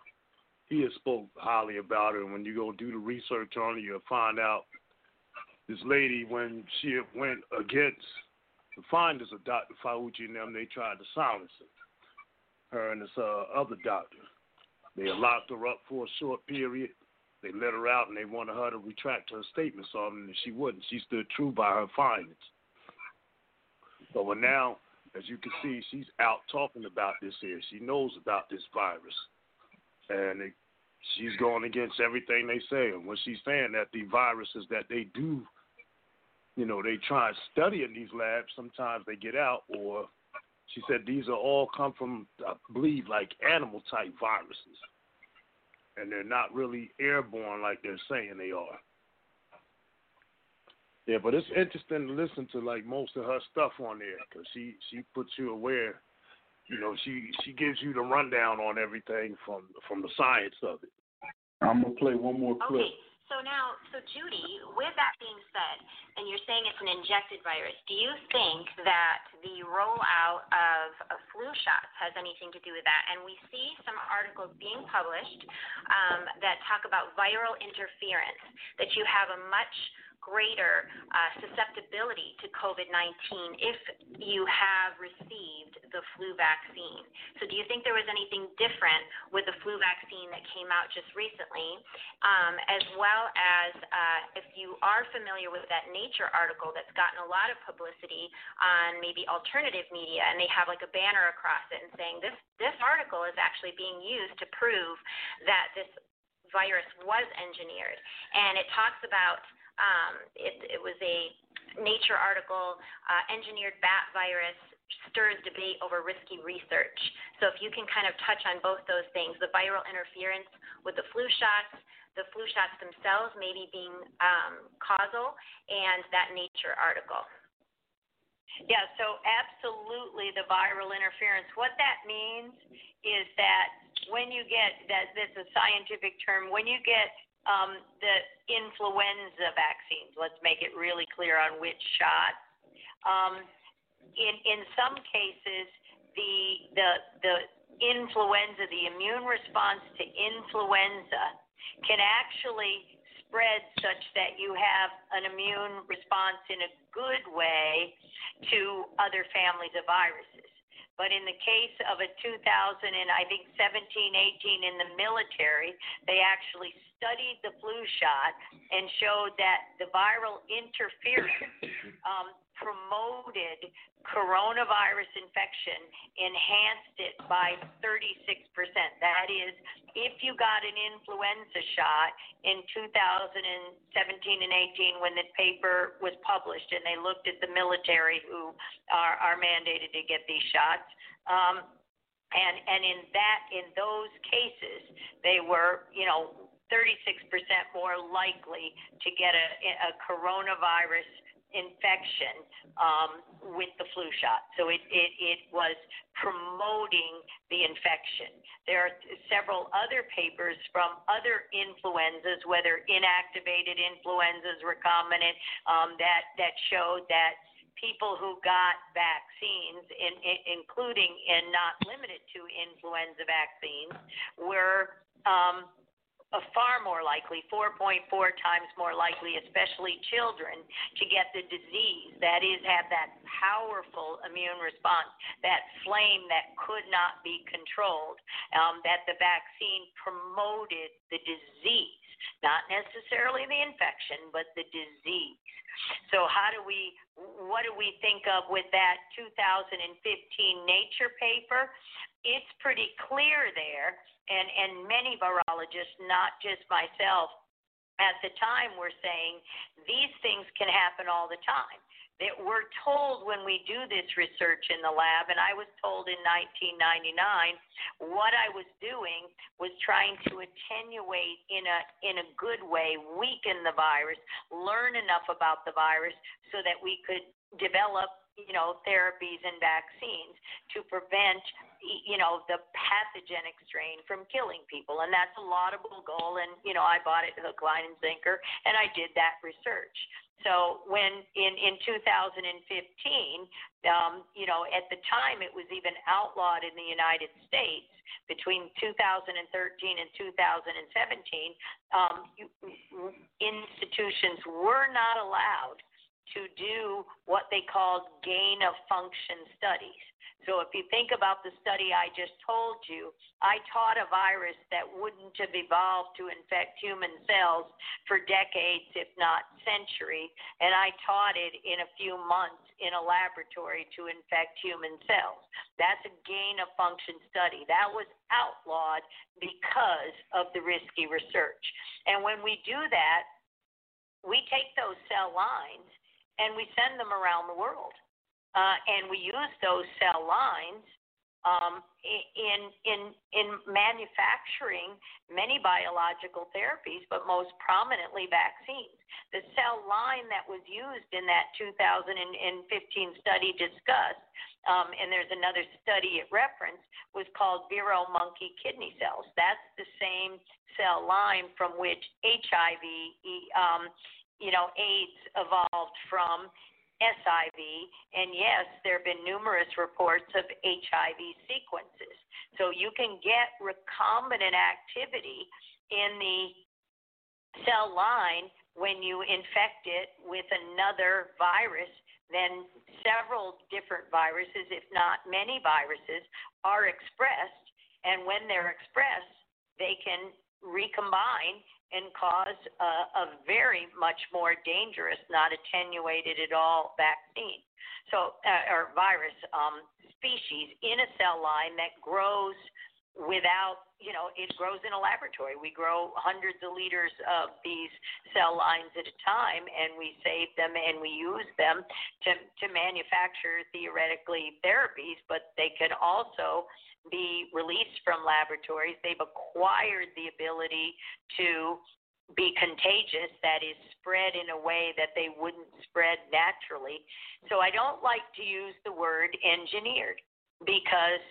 he has spoke highly about. And when you go do the research on it, you'll find out this lady when she went against the finders of Dr. Fauci and them, they tried to silence her. Her and this uh, other doctor. They locked her up for a short period. They let her out and they wanted her to retract her statements on it, and she wouldn't. She stood true by her findings. But well, now, as you can see, she's out talking about this here. She knows about this virus, and it, she's going against everything they say. And when she's saying that the viruses that they do, you know, they try and study in these labs, sometimes they get out, or she said these are all come from, I believe, like animal type viruses and they're not really airborne like they're saying they are. Yeah, but it's interesting to listen to like most of her stuff on there because she she puts you aware. You know, she she gives you the rundown on everything from from the science of it. I'm gonna play one more clip. Okay. So now, so Judy, with that being said, and you're saying it's an injected virus, do you think that the rollout of, of flu shots has anything to do with that? And we see some articles being published um, that talk about viral interference, that you have a much greater uh, susceptibility to COVID 19 if you have received the flu vaccine. So, do you think there was anything different with the flu vaccine that came out just recently? Um, as well as uh, if you are familiar with that Nature article that's gotten a lot of publicity on maybe alternative media, and they have like a banner across it and saying this, this article is actually being used to prove that this virus was engineered. And it talks about um, it, it was a Nature article, uh, engineered bat virus stirs debate over risky research. So if you can kind of touch on both those things, the viral interference with the flu shots, the flu shots themselves maybe being um, causal, and that Nature article. Yeah, so absolutely the viral interference. What that means is that when you get that that's a scientific term, when you get um, the influenza vaccines. Let's make it really clear on which shot. Um, in in some cases, the the the influenza, the immune response to influenza, can actually spread such that you have an immune response in a good way to other families of viruses. But in the case of a 2000 and I think 17, 18 in the military, they actually studied the flu shot and showed that the viral interference um, promoted coronavirus infection, enhanced it by 36%. That is, if you got an influenza shot in 2017 and 18 when the paper was published and they looked at the military who are, are mandated to get these shots, um, and and in that in those cases they were you know 36% more likely to get a, a coronavirus infection um, with the flu shot. So it, it, it was promoting the infection. There are several other papers from other influenzas, whether inactivated influenzas, recombinant, um, that, that showed that people who got vaccines, in, in, including and not limited to influenza vaccines, were um, far more likely, 4.4 times more likely, especially children, to get the disease. That is, have that powerful immune response, that flame that could not be controlled, um, that the vaccine promoted the disease, not necessarily the infection, but the disease. So, how do we, what do we think of with that 2015 Nature paper? It's pretty clear there and, and many virologists, not just myself, at the time were saying these things can happen all the time. That we're told when we do this research in the lab, and I was told in 1999, what I was doing was trying to attenuate in a in a good way, weaken the virus, learn enough about the virus so that we could develop you know, therapies and vaccines to prevent, you know, the pathogenic strain from killing people. And that's a laudable goal. And, you know, I bought it hook, line, and sinker, and I did that research. So when in, in 2015, um, you know, at the time it was even outlawed in the United States between 2013 and 2017, um, institutions were not allowed to do what they called gain of function studies. So if you think about the study I just told you, I taught a virus that wouldn't have evolved to infect human cells for decades, if not centuries, and I taught it in a few months in a laboratory to infect human cells. That's a gain of function study. That was outlawed because of the risky research. And when we do that, we take those cell lines and we send them around the world. Uh, and we use those cell lines um, in in in manufacturing many biological therapies, but most prominently vaccines. The cell line that was used in that 2015 study discussed, um, and there's another study it referenced, was called Vero monkey kidney cells. That's the same cell line from which HIV, um, you know, AIDS evolved from SIV, and yes, there have been numerous reports of HIV sequences. So you can get recombinant activity in the cell line when you infect it with another virus, then several different viruses, if not many viruses, are expressed. And when they're expressed, they can recombine and cause a, a very much more dangerous, not attenuated at all vaccine. So, uh, or virus um, species in a cell line that grows without, you know, it grows in a laboratory. We grow hundreds of liters of these cell lines at a time, and we save them and we use them to to manufacture theoretically therapies, but they can also be released from laboratories. They've acquired the ability to be contagious, that is, spread in a way that they wouldn't spread naturally. So I don't like to use the word engineered because,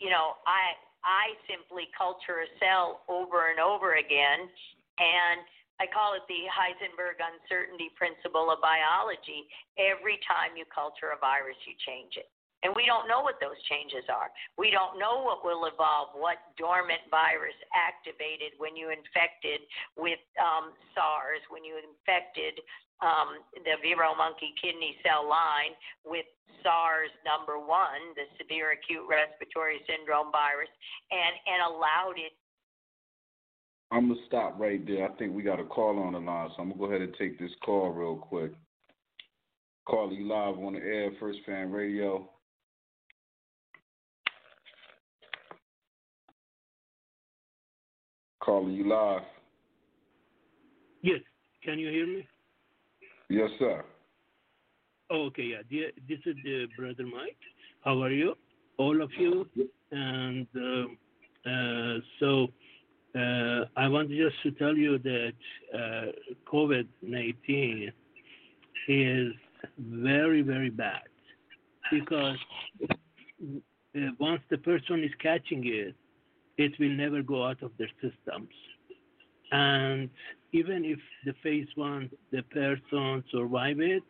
you know, I I simply culture a cell over and over again, and I call it the Heisenberg uncertainty principle of biology. Every time you culture a virus, you change it. And we don't know what those changes are. We don't know what will evolve, what dormant virus activated when you infected with um, SARS, when you infected um, the Vero monkey kidney cell line with SARS number one, the severe acute respiratory syndrome virus, and, and allowed it. I'm gonna stop right there. I think we got a call on the line, so I'm gonna go ahead and take this call real quick. Call you live on the air, First Fan Radio. Calling you live. Yes. Can you hear me? Yes, sir. Oh, okay, yeah. Dear, this is the Brother Mike. How are you? All of you. And uh, uh, so uh, I want just to tell you that uh, COVID 19 is very, very bad because uh, once the person is catching it, it will never go out of their systems. And even if the phase one, the person survive it,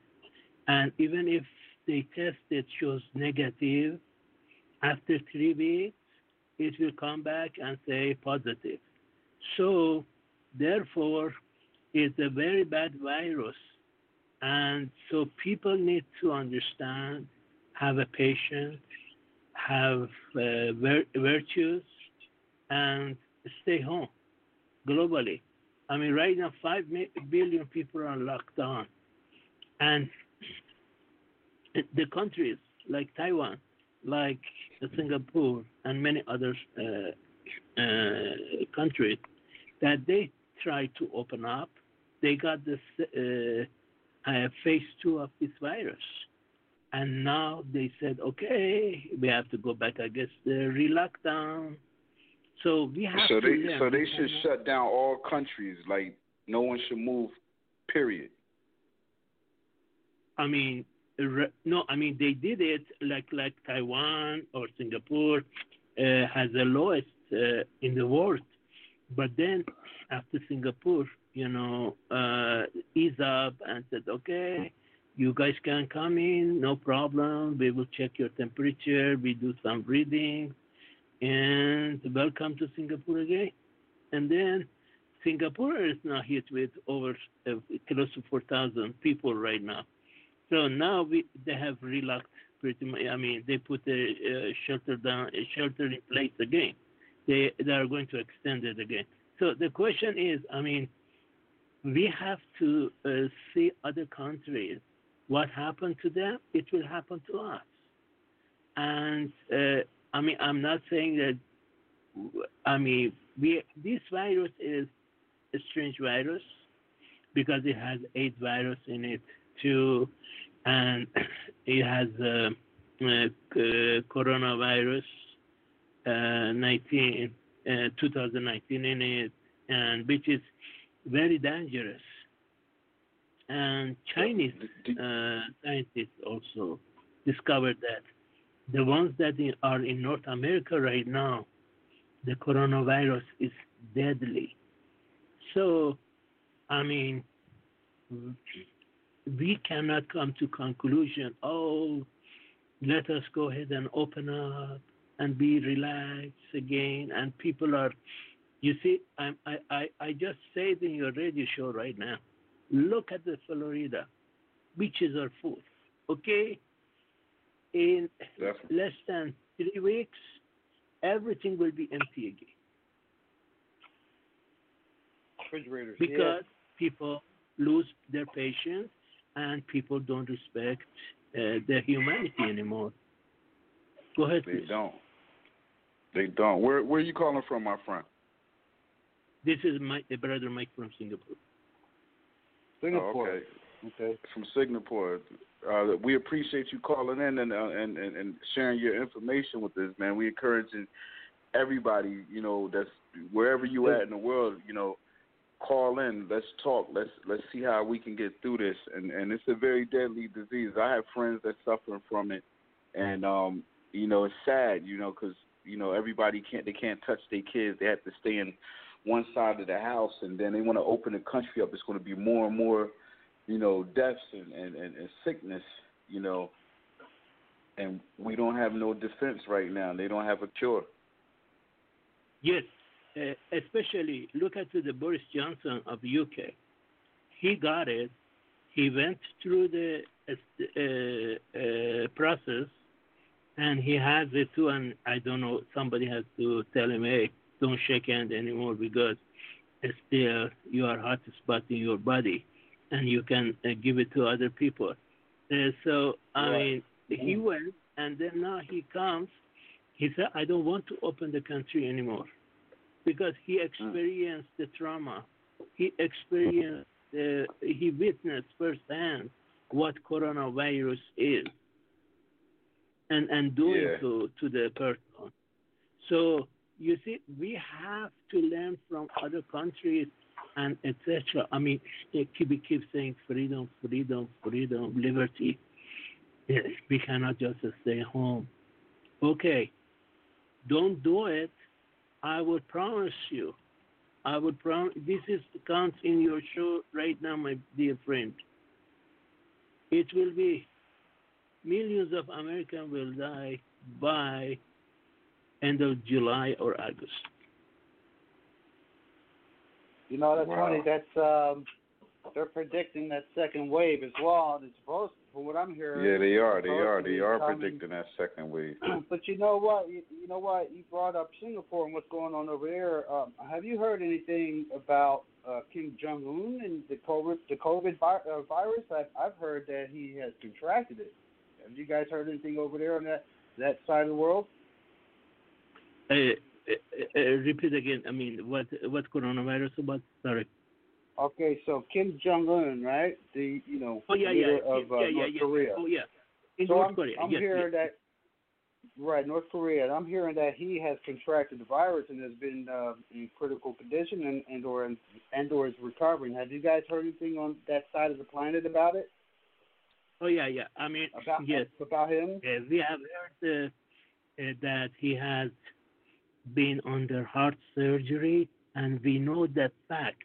and even if they test it shows negative, after three weeks, it will come back and say positive. So, therefore, it's a very bad virus. And so people need to understand, have a patience, have uh, vir- virtues, and stay home globally. I mean, right now, 5 billion people are locked down. And the countries like Taiwan, like Singapore, and many other uh, uh, countries that they try to open up, they got this uh, uh, phase two of this virus. And now they said, okay, we have to go back, I guess, the re-lockdown so we have so to they learn. so they should shut down all countries. Like no one should move. Period. I mean, no, I mean they did it like like Taiwan or Singapore uh, has the lowest uh, in the world, but then after Singapore, you know, uh, ease up and said, okay, you guys can come in, no problem. We will check your temperature. We do some reading, and welcome to Singapore again. And then Singapore is now hit with over uh, close to 4,000 people right now. So now we they have relaxed pretty much. I mean, they put a, uh shelter down, a shelter in place again. They they are going to extend it again. So the question is, I mean, we have to uh, see other countries. What happened to them, it will happen to us. And uh, I mean, I'm not saying that. I mean, we this virus is a strange virus because it has eight virus in it too, and it has uh, uh, coronavirus uh, 19, uh, 2019 in it, and which is very dangerous. And Chinese uh, scientists also discovered that the ones that are in North America right now, the coronavirus is deadly. So, I mean, we cannot come to conclusion. Oh, let us go ahead and open up and be relaxed again. And people are, you see, I'm, I, I, I just said in your radio show right now. Look at the Florida, beaches are full. Okay, in less than three weeks, everything will be empty again refrigerators. because people lose their patience and people don't respect uh, their humanity anymore. Go ahead, They please. don't. They don't. Where where are you calling from, my friend? This is my uh, brother Mike from Singapore. Singapore. Oh, okay. Okay. From Singapore. Uh, we appreciate you calling in and, uh, and and and sharing your information with us, man. We encouraging everybody, you know, that's wherever you at in the world, you know, call in. Let's talk. Let's let's see how we can get through this. And and it's a very deadly disease. I have friends that suffering from it, and um, you know, it's sad, you know, because you know everybody can't they can't touch their kids. They have to stay in one side of the house, and then they want to open the country up. It's going to be more and more, you know, deaths and and, and, and sickness, you know. And we don't have no defense right now. They don't have a cure. Yes, uh, especially look at the Boris Johnson of UK. He got it. He went through the uh, uh, process, and he has it too. And I don't know. Somebody has to tell him, "Hey, don't shake hand anymore because still you are hot spot in your body, and you can uh, give it to other people." Uh, so I Right. mean, he went, and then now he comes. He said, "I don't want to open the country anymore." because he experienced the trauma. He experienced, uh, he witnessed firsthand what coronavirus is and, and doing Yeah. to, to the person. So, you see, we have to learn from other countries and etc. I mean, eh, we keep saying freedom, freedom, freedom, liberty. Yes, we cannot just stay home. Okay, don't do it. I would promise you. I would promise. This is counts in your show right now, my dear friend. It will be millions of Americans will die by end of July or August. You know, that's Wow. funny. That's um, they're predicting that second wave as well. And it's supposed, from what I'm hearing. Yeah, they are. They are. They are coming- predicting that second wave. But you know what? You, you know what? You brought up Singapore and what's going on over there. Um, have you heard anything about uh, Kim Jong Un and the COVID, the COVID vi- uh, virus? I've, I've heard that he has contracted it. Have you guys heard anything over there on that that side of the world? Uh, uh, uh, repeat again. I mean, what what coronavirus about? Sorry. Okay, so Kim Jong Un, right? The you know Oh yeah, leader yeah, of uh, yeah, yeah, North yeah. Korea. Oh yeah. In so North I'm, Korea. I'm yes, hearing yes. that right, North Korea. and I'm hearing that he has contracted the virus and has been uh, in critical condition and and or and or is recovering. Have you guys heard anything on that side of the planet about it? Oh yeah, yeah. I mean, About yes, about him. uh, we have heard uh, uh, that he has been under heart surgery, and we know that fact.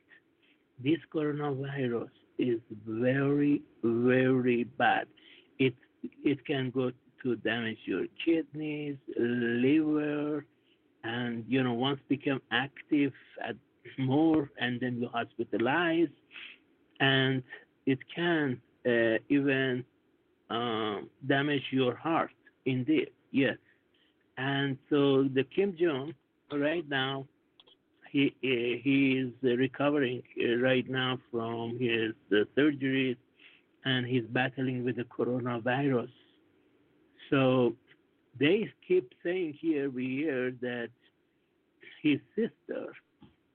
This coronavirus is very, very bad. It it can go to damage your kidneys, liver, and you know once become active at more, and then you hospitalize, and it can uh, even um, damage your heart. Indeed, yes. And so the Kim Jong right now, he he is recovering uh, right now from his uh, surgeries, and he's battling with the coronavirus. So they keep saying here we hear that his sister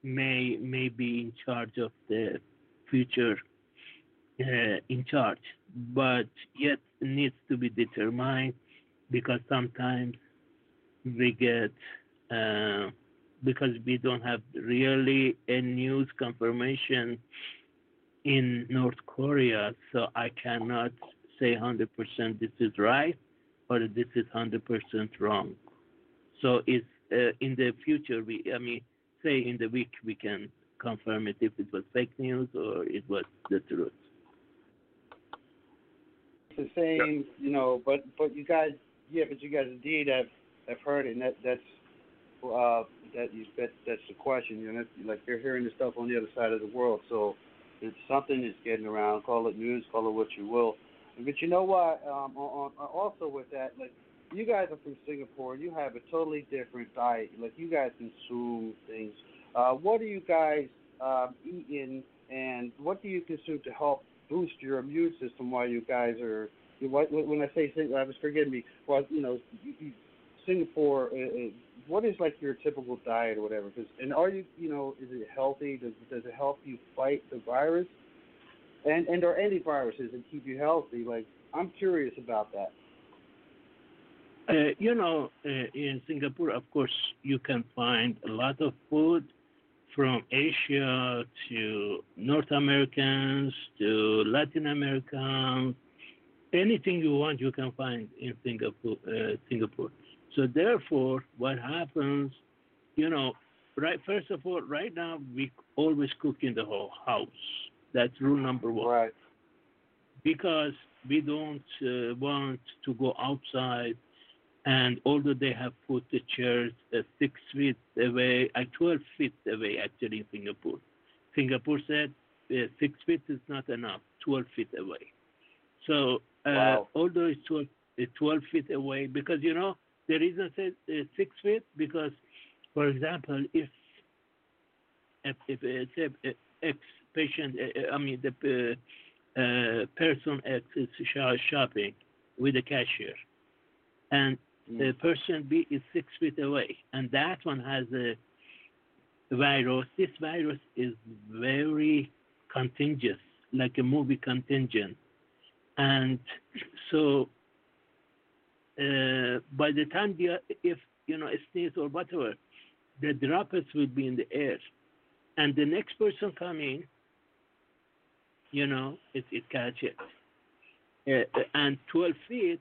may may be in charge of the future uh, in charge, but yet needs to be determined because sometimes we get uh, because we don't have really a news confirmation in North Korea, so I cannot say 100% this is right or this is 100% wrong. So it's uh, in the future, we I mean, say in the week we can confirm it if it was fake news or it was the truth. It's the same, you know, but but you guys, yeah, but you guys indeed have have heard it, and that that's uh that you that that's the question, you know, like you're hearing the stuff on the other side of the world, so it's something that's getting around. Call it news, call it what you will, but you know what? Um, on, on also with that, like you guys are from Singapore, you have a totally different diet. Like you guys consume things. Uh, what are you guys um, eating, and what do you consume to help boost your immune system while you guys are when I say Singapore, I was forgive me. Well, you know, Singapore. Uh, what is like your typical diet or whatever? Cause, and are you, you know, is it healthy? Does does it help you fight the virus? And and are antiviruses and keep you healthy? Like I'm curious about that. Uh, you know, uh, in Singapore, of course, you can find a lot of food from Asia to North Americans to Latin Americans. Anything you want, you can find in Singapore. Uh, Singapore. So therefore, what happens, you know, right? First of all, right now we always cook in the whole house. That's rule number one. Right. Because we don't uh, want to go outside and although they have put the chairs uh, six feet away, uh, 12 feet away actually in Singapore. Singapore said uh, six feet is not enough, 12 feet away. So uh, wow. although it's 12, uh, 12 feet away, because you know the reason said uh, six feet because, for example, if if, if it's a, ex patient, uh, I mean the uh, person X is shopping with the cashier, and the person B is six feet away, and that one has a virus. This virus is very contagious, like a movie contingent, and so uh, by the time the if you know a sneeze or whatever, the droplets will be in the air, and the next person coming, you know, it it catches. uh, and 12 feet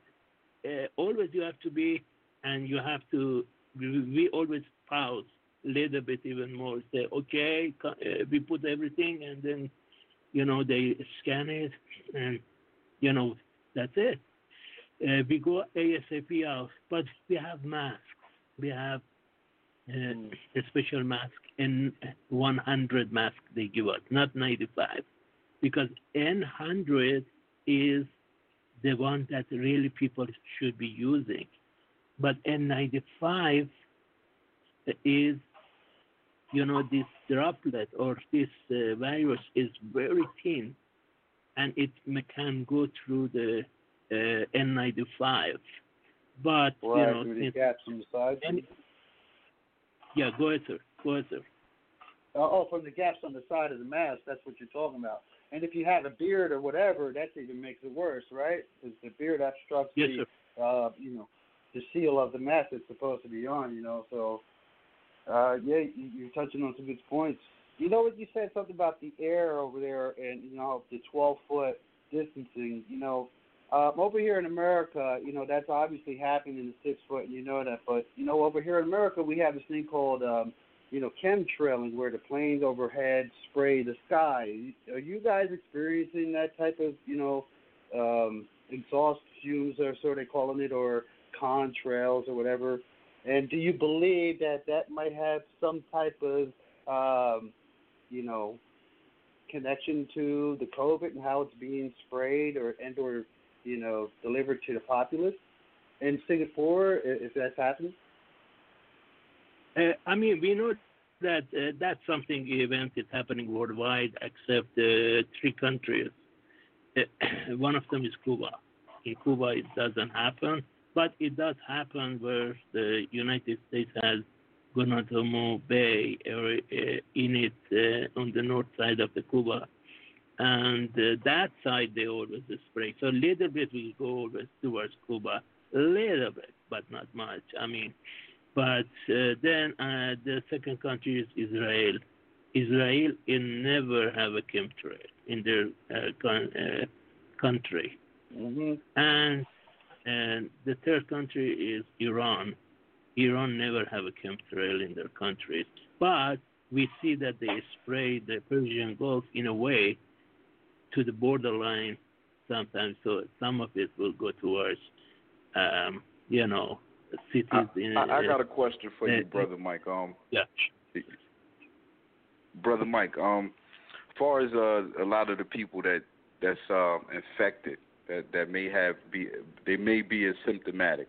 uh, always you have to be, and you have to. We, we always pause a little bit even more. Say, okay, uh, we put everything, and then, you know, they scan it, and you know, that's it. Uh, we go ASAP out, but we have masks. We have uh, a special mask, and 100 mask they give us, not 95, because N100 is the one that really people should be using. But N95 is, you know, this droplet or this uh, virus is very thin and it can go through the uh, N95. But, right, you know, through the gaps on the side. And, yeah, go ahead, sir. Go ahead, sir. Uh, oh, from the gaps on the side of the mask, that's what you're talking about. And if you have a beard or whatever, that even makes it worse, right? Because the beard obstructs yes, the, uh, you know, the seal of the mask that's supposed to be on, you know. So, uh, yeah, you're touching on some good points. You know what you said something about the air over there, and you know the 12 foot distancing. You know, Um, over here in America, you know, that's obviously happening in the six foot, and you know that. But you know, over here in America, we have this thing called, um, you know, chemtrailing, where the planes overhead spray the sky. Are you guys experiencing that type of, you know, um, exhaust fumes, or so they're calling it, or contrails, or whatever? And do you believe that that might have some type of, um, you know, connection to the COVID and how it's being sprayed or and or you know delivered to the populace in Singapore if that's happening? Uh, I mean, we know that uh, that's something event is happening worldwide, except uh, three countries. Uh, one of them is Cuba. In Cuba, it doesn't happen, but it does happen where the United States has Guantanamo Bay uh, in it uh, on the north side of the Cuba, and uh, that side they always spray. So a little bit we go always towards Cuba, a little bit, but not much. I mean, but uh, then uh, the second country is Israel. Israel will never have a chemtrail in their uh, con- uh, country. Mm-hmm. And and the third country is Iran. Iran never have a chemtrail in their countries, but we see that they spray the Persian Gulf in a way to the borderline sometimes. So some of it will go towards, um, you know, cities I, in. I, I uh, got a question for you, uh, brother Mike. Um, yeah. brother Mike. Um, as far as uh, a lot of the people that that's um, infected, that that may have be they may be asymptomatic.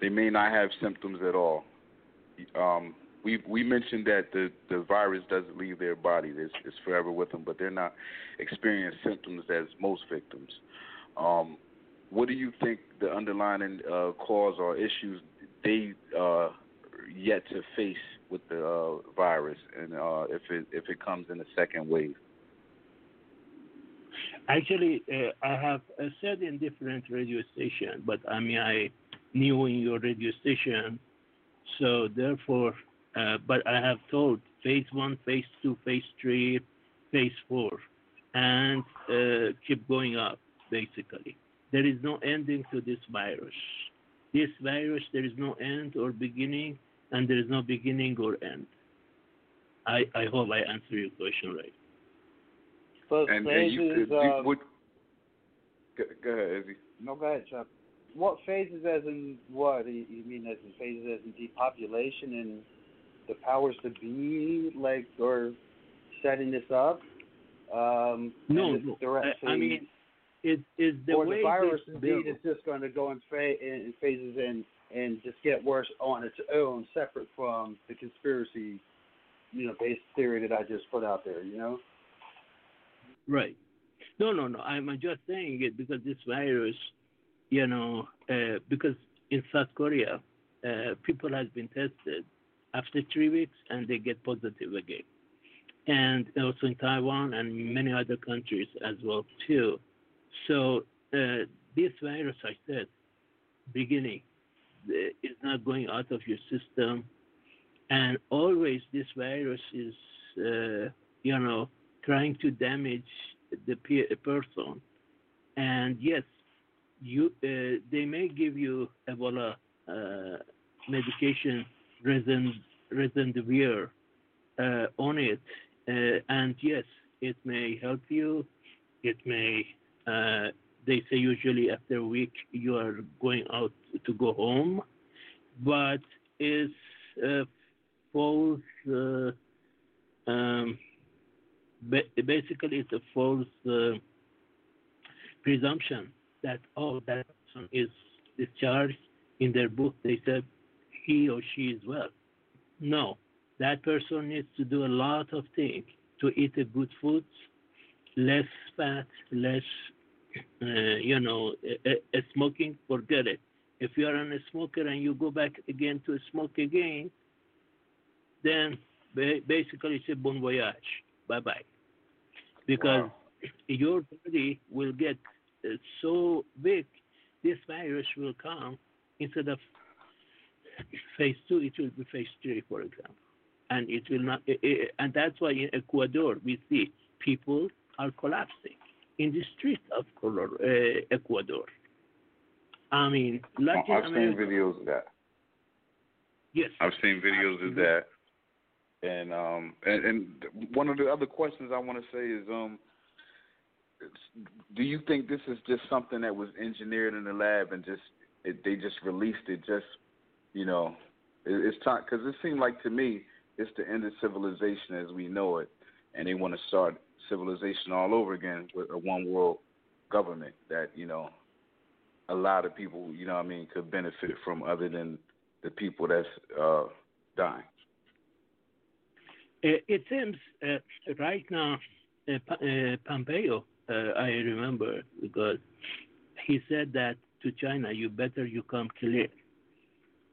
They may not have symptoms at all. Um, we we mentioned that the the virus doesn't leave their body; it's, it's forever with them, but they're not experiencing symptoms as most victims. Um, what do you think the underlying uh, cause or issues they uh, yet to face with the uh, virus, and uh, if it if it comes in a second wave? Actually, uh, I have uh, said in different radio stations, but I mean, I knew in your radio station, so therefore, uh, but I have told phase one, phase two, phase three, phase four, and uh, keep going up, basically. There is no ending to this virus. This virus, there is no end or beginning, and there is no beginning or end. I, I hope I answer your question right. But And, and you phases, could, you um, would go, go ahead, Izzy. no, go ahead, Chuck. What phases, as in what? You you mean as in phases, as in depopulation and the powers to be, like, or setting this up? Um, No, and the no. I, mean, it is the or way the virus indeed is just going to go in, fa- in phases and and just get worse on its own, separate from the conspiracy, you know, based theory that I just put out there. You know. Right. No, no, no. I'm just saying it because this virus, you know, uh, because in South Korea, uh, people has been tested after three weeks and they get positive again, and also in Taiwan and many other countries as well too. So uh, this virus, I said, beginning, uh, is not going out of your system, and always this virus is, uh, you know, trying to damage the pe- person. And yes, you uh, they may give you Ebola uh, medication, resin, Remdesivir, uh, on it, uh, and yes, it may help you. It may. Uh, they say usually after a week you are going out to go home, but it's uh, false. Uh, um, ba- basically it's a false uh, presumption that oh that person is discharged in their book they said he or she is well no that person needs to do a lot of things to eat a good food less fat less uh, you know uh, uh, smoking forget it. If you are a smoker and you go back again to smoke again then ba- basically it's a bon voyage. Bye bye because your body will get uh, so big, this virus will come instead of phase two, it will be phase three, for example, and it will not. i i and that's why in Ecuador we see people are collapsing in the streets of Color, uh, Ecuador. I mean, Latin I've America. seen videos of that. Yes. I've seen videos of that. And um and, and one of the other questions I want to say is um do you think this is just something that was engineered in the lab and just it, they just released it just you know it, it's time because it seemed like to me it's the end of civilization as we know it and they want to start civilization all over again with a one world government that you know a lot of people you know what I mean could benefit from other than the people that's uh dying. It seems uh, right now, uh, uh, Pompeo, uh, I remember, because he said that to China, you better you come clear.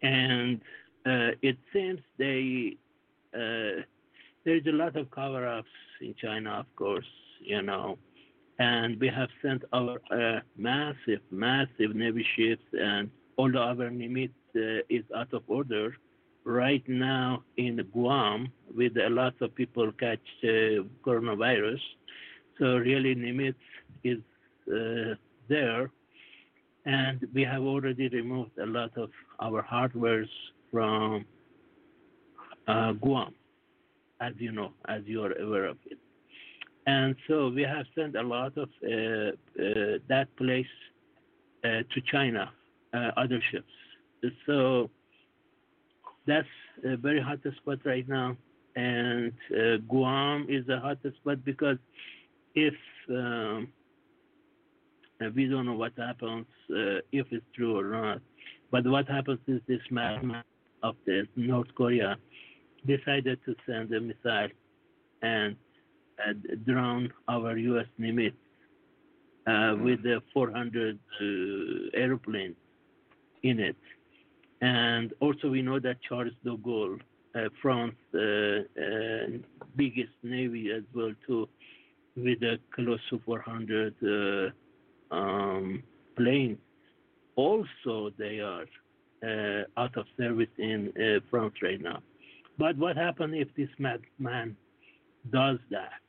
And uh, it seems they, uh, there's a lot of cover ups in China, of course, you know. And we have sent our uh, massive, massive Navy ships, and although our limit uh, is out of order, right now in Guam with a lot of people catch uh, coronavirus. So really Nimitz is uh, there and we have already removed a lot of our hardwares from uh, Guam, as you know, as you are aware of it. And so we have sent a lot of uh, uh, that place uh, to China, uh, other ships. So that's a very hot spot right now. And uh, Guam is a hot spot because if um, we don't know what happens, if it's true or not, but what happens is this madman of the North Korea decided to send a missile and uh, drown our U.S. Nimitz uh, with the 400 uh, airplanes in it. And also, we know that Charles de Gaulle, uh, France's uh, uh, biggest navy as well too, with a close to 400 uh, um, planes. Also, they are uh, out of service in uh, France right now. But what happens if this madman does that?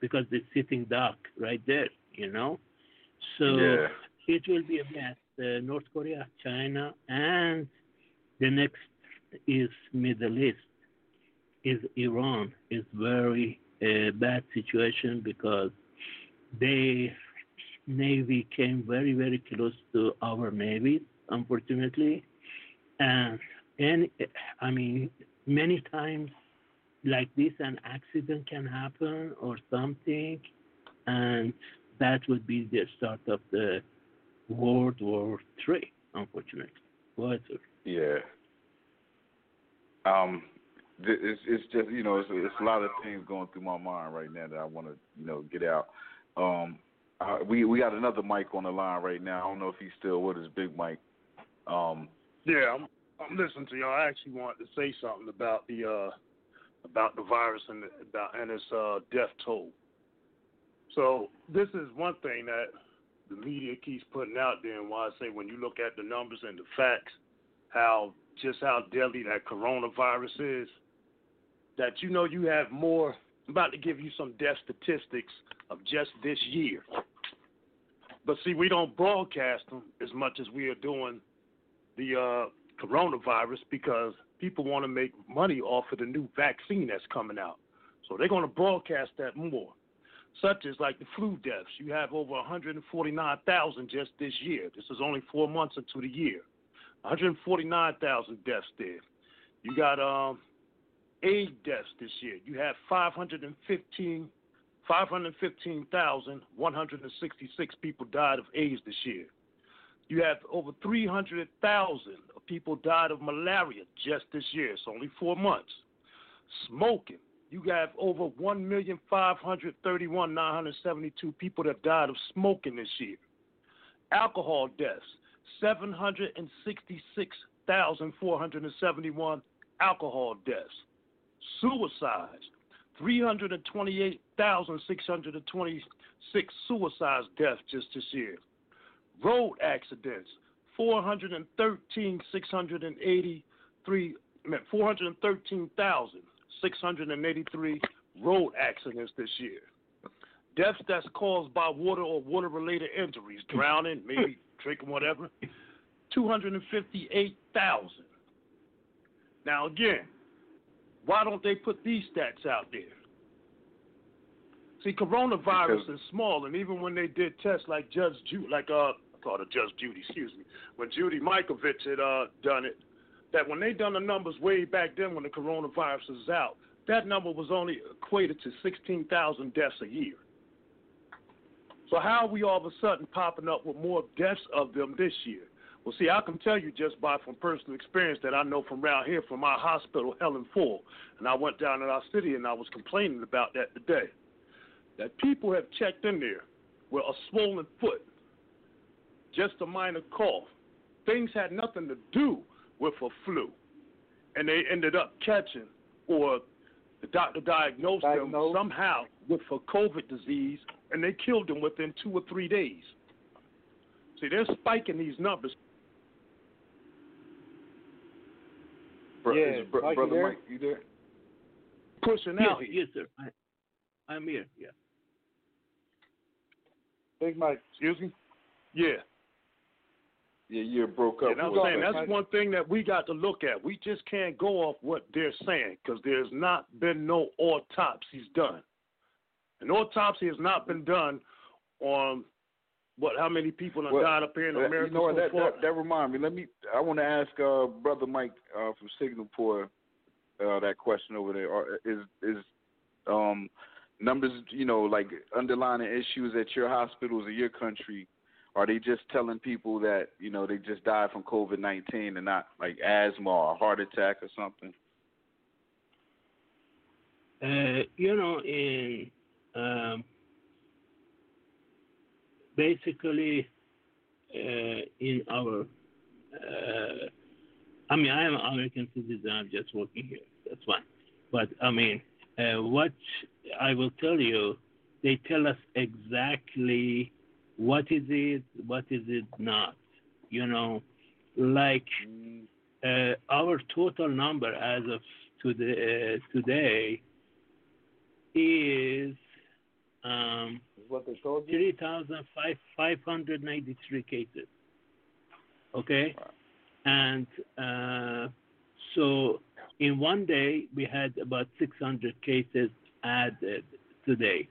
Because it's sitting duck right there, you know. So Yeah. it will be a mess. Uh, North Korea, China, and the next is Middle East. Is Iran is very uh, bad situation because they navy came very very close to our navy, unfortunately, and and I mean many times like this an accident can happen or something, and that would be the start of the World War Three, unfortunately. Sir. Yeah. Um, it's it's just you know it's it's a lot of things going through my mind right now that I want to you know get out. Um, uh, we we got another mic on the line right now. I don't know if he's still with us, Big Mike. Um, Yeah, I'm I'm listening to y'all. I actually wanted to say something about the uh about the virus and the, about and its uh death toll. So this is one thing that the media keeps putting out there, and why I say when you look at the numbers and the facts, how just how deadly that coronavirus is, that you know you have more. I'm about to give you some death statistics of just this year. But see, we don't broadcast them as much as we are doing the uh, coronavirus because people want to make money off of the new vaccine that's coming out. So they're going to broadcast that more. Such as like the flu deaths. You have over 149,000 just this year. This is only four months into the year. 149,000 deaths there. You got um, deaths this year. You have 515 515,166 people died of AIDS this year. You have over 300,000 people died of malaria just this year. It's only four months. Smoking. You have over 1,531,972 people that died of smoking this year. Alcohol deaths. 766,471 alcohol deaths. Suicides. 328,626 suicide deaths just this year. Road accidents, 413,683, I mean, 413,683 road accidents this year. deaths that's caused by water or water related injuries, drowning, maybe drinking whatever, 258,000. Now, again, why don't they put these stats out there? See, coronavirus is small, and even when they did tests like Judge Judy, like uh, I called her Judge Judy, excuse me, when Judy Mikovits had uh, done it, that when they done the numbers way back then when the coronavirus was out, that number was only equated to 16,000 deaths a year. So how are we all of a sudden popping up with more deaths of them this year? Well, see, I can tell you just by from personal experience that I know from around here from our hospital, Helen Ford, and I went down in our city and I was complaining about that today that people have checked in there with a swollen foot, just a minor cough. Things had nothing to do with a flu. And they ended up catching, or the doctor diagnosed, them somehow with a COVID disease, and they killed them within two or three days. See, they're spiking these numbers. Bro, Yeah, is bro- Mike, brother there? Mike, you there? Pushing Yes, out here. yes, sir. I, I'm here. Yeah. Big Mike. Excuse me? Yeah. Yeah, you broke up. And I'm saying second. that's one thing that we got to look at. We just can't go off what they're saying because there's not been no autopsies done. An autopsy has not been done on what? How many people have Well, died up here in uh, America You know what? so That, far? that that remind me. Let me. I want to ask uh, brother Mike uh, from Singapore uh, that question over there. Are, is is um numbers? You know, like underlying issues at your hospitals or your country. Are they just telling people that you know they just died from COVID nineteen and not like asthma or a heart attack or something? Uh, you know, in um, basically uh, in our, uh, I mean, I am an American citizen. I'm just working here. That's fine. But I mean, uh, what I will tell you, they tell us exactly what is it, what is it not. You know, like uh, our total number as of today, uh, today is um, what they told you? 3,593 cases. Okay? And uh, so in one day, we had about 600 cases added today.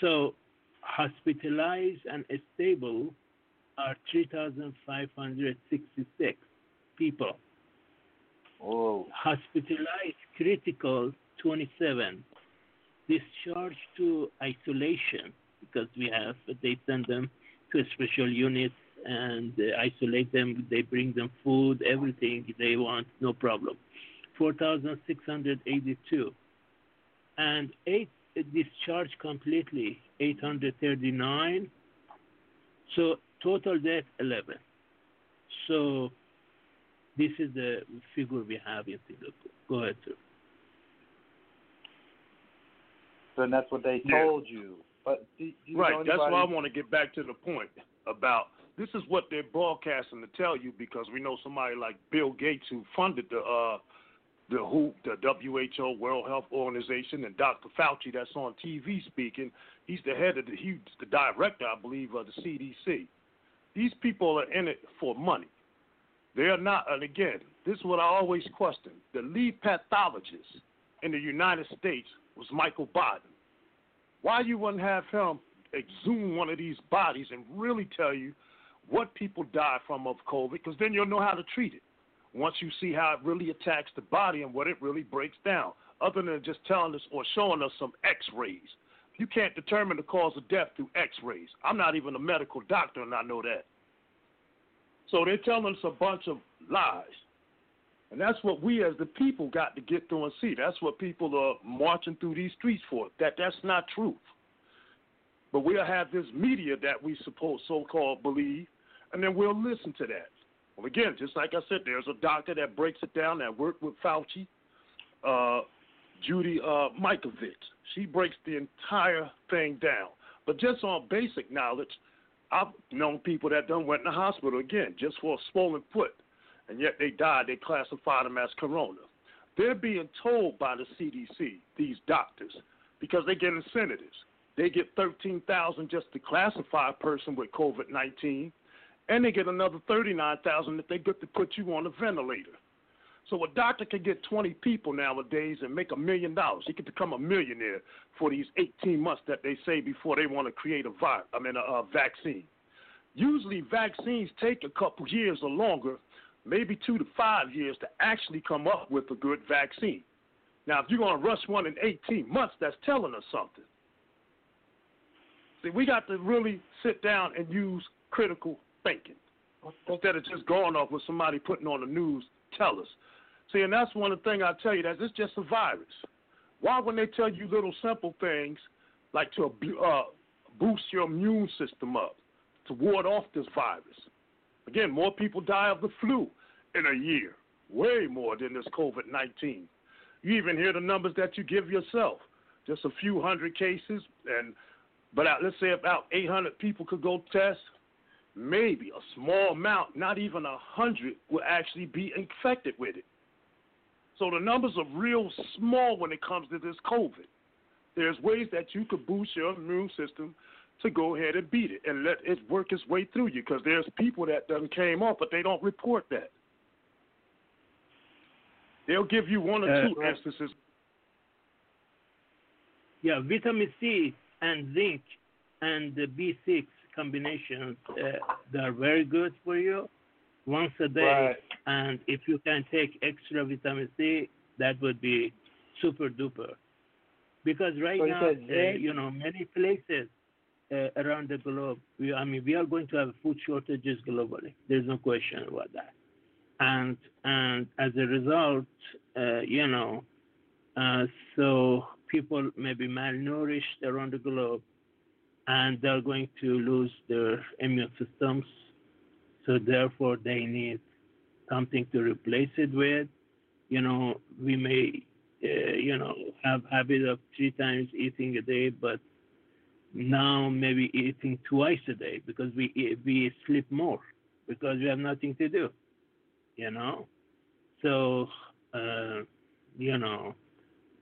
So hospitalized and stable are 3,566 people. Oh. Hospitalized critical 27. Discharged to isolation because we have they send them to a special unit and uh, isolate them. They bring them food, everything they want, no problem. 4,682. And eight discharged completely, 839. So total death 11. So this is the figure we have in Singapore. Go ahead, sir. Then that's what they Yeah. told you. But do, do right. That's why I want to get back to the point about this is what they're broadcasting to tell you because we know somebody like Bill Gates who funded the uh the WHO, the WHO, World Health Organization, and Dr. Fauci that's on TV speaking. He's the head of the he's the director, I believe, of the CDC. These people are in it for money. They are not, and again, this is what I always question. The lead pathologist in the United States was Michael Baden. Why you wouldn't have him exhume one of these bodies and really tell you what people die from of COVID, because then you'll know how to treat it. Once you see how it really attacks the body and what it really breaks down, other than just telling us or showing us some X-rays. You can't determine the cause of death through X-rays. I'm not even a medical doctor, and I know that. So they're telling us a bunch of lies. And that's what we as the people got to get through and see. That's what people are marching through these streets for. That that's not truth. But we'll have this media that we suppose so called believe, and then we'll listen to that. Well again, just like I said, there's a doctor that breaks it down that worked with Fauci, uh, Judy uh, Mikovits. She breaks the entire thing down. But just on basic knowledge, I've known people that done went in the hospital again just for a swollen foot, and yet they died. They classified them as corona. They're being told by the CDC, these doctors, because they get incentives. They get 13000 just to classify a person with COVID 19, and they get another 39000 if they get to put you on a ventilator. So a doctor can get 20 people nowadays and make a million dollars. He could become a millionaire for these 18 months that they say before they want to create a vi- I mean a, a vaccine. Usually vaccines take a couple years or longer, maybe two to five years to actually come up with a good vaccine. Now, if you're going to rush one in 18 months, that's telling us something. See, we got to really sit down and use critical thinking instead of just going off what somebody putting on the news tell us. See, and that's one of the things I tell you that it's just a virus. Why, when they tell you little simple things like to uh, boost your immune system up to ward off this virus? Again, more people die of the flu in a year, way more than this COVID 19. You even hear the numbers that you give yourself. Just a few hundred cases, and but let's say about 800 people could go test. Maybe a small amount, not even a hundred, will actually be infected with it. So the numbers are real small when it comes to this COVID. There's ways that you could boost your immune system to go ahead and beat it and let it work its way through you because there's people that done came off, but they don't report that. They'll give you one or Uh, two right. instances. Yeah, vitamin C and zinc and the B6 combinations, uh, they're very good for you once a day. Right. And if you can take extra vitamin C, that would be super duper. Because right So now, said uh, you know, many places uh, around the globe, we, I mean, we are going to have food shortages globally. There's no question about that. And and as a result, uh, you know, uh, so people may be malnourished around the globe, and they're going to lose their immune systems. So therefore, they need something to replace it with. You know, we may, uh, you know, have habit of three times eating a day, but now maybe eating twice a day because we we sleep more because we have nothing to do. You know, so uh, you know,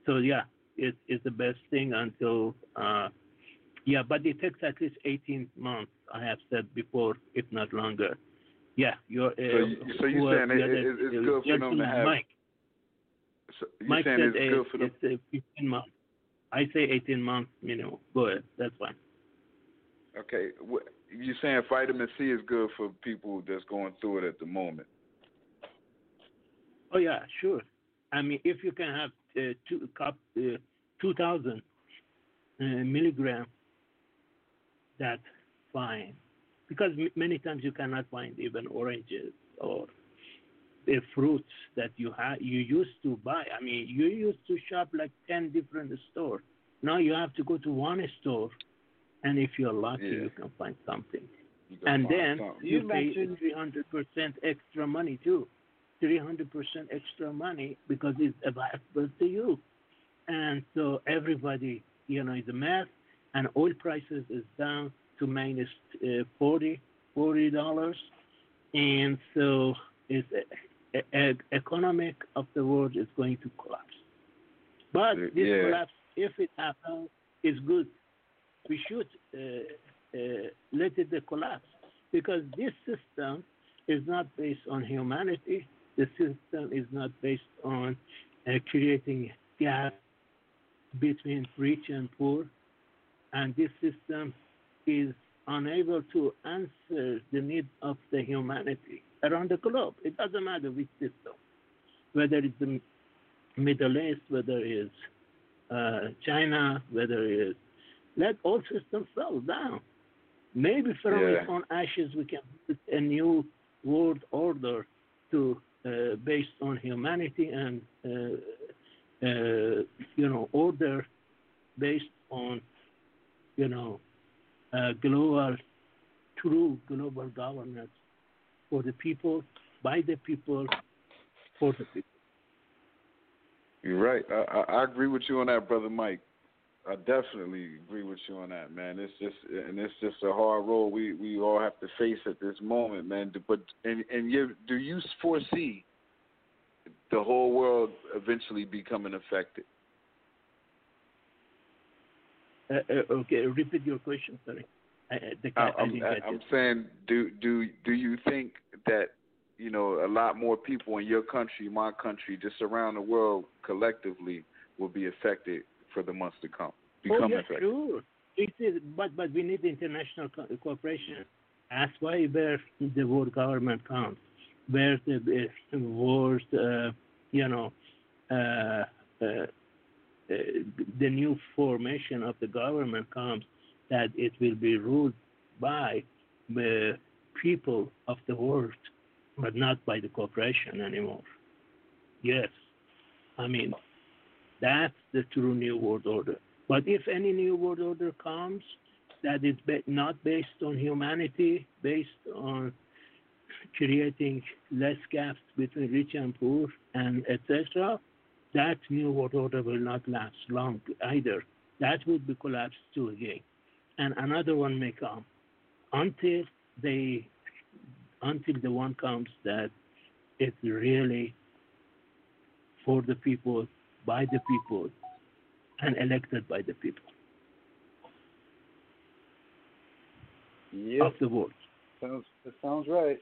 so yeah, it, it's the best thing until uh, yeah, but it takes at least 18 months. I have said before, if not longer. Yeah, you're. Uh, So you- so you who- saying it- it- it's good for them to have- Mike. So you Mike saying said it's uh, good for them? it's uh, 15 months. I say 18 months minimum. Go ahead, that's fine. Okay, wh- you saying vitamin C is good for people that's going through it at the moment? Oh yeah, sure. I mean, if you can have uh, two cup, uh, 2,000 uh, milligram, that's fine. Because m- many times you cannot find even oranges or the fruits that you ha- you used to buy. I mean, you used to shop like 10 different stores. Now you have to go to one store, and if you're lucky, Yeah. you can find something. Can And find then something. you, You pay 300% extra money too. 300% extra money because it's available to you. And so everybody, you know, is a mess. And oil prices is down to minus uh, 40 $40. And so it's uh, uh, economic of the world is going to collapse. But Uh, this yeah. collapse, if it happens, is good. We should uh, uh, let it collapse because this system is not based on humanity. The system is not based on uh, creating gap between rich and poor, and this system is unable to answer the need of the humanity around the globe. It doesn't matter which system, whether it's the Middle East, whether it's uh, China, whether it's let all systems fall down. Maybe from Yeah. its own ashes we can put a new world order to uh, based on humanity and uh, uh, you know order based on you know uh, global true global governance for the people by the people people. You're right. I, I I agree with you on that, brother Mike. I definitely agree with you on that, man. It's just and it's just a hard road we we all have to face at this moment, man. But and and you do you foresee the whole world eventually becoming affected? Uh, uh, okay, repeat your question. Sorry. I, the, I I'm, I, I'm saying, do do do you think that you know a lot more people in your country, my country, just around the world collectively will be affected for the months to come? Become oh, yeah, affected. sure. It is, but but we need international co- cooperation. That's why where the world government comes, where the uh, world, uh, you know, uh, uh, uh, the new formation of the government comes, that it will be ruled by the people of the world, but not by the corporation anymore. Yes, I mean that's the true new world order. But if any new world order comes that is not based on humanity, based on creating less gaps between rich and poor, and etc., that new world order will not last long either. That would be collapsed too again, and another one may come until they, until the one comes that it's really for the people, by the people, and elected by the people Yep. of the world. Sounds that sounds right.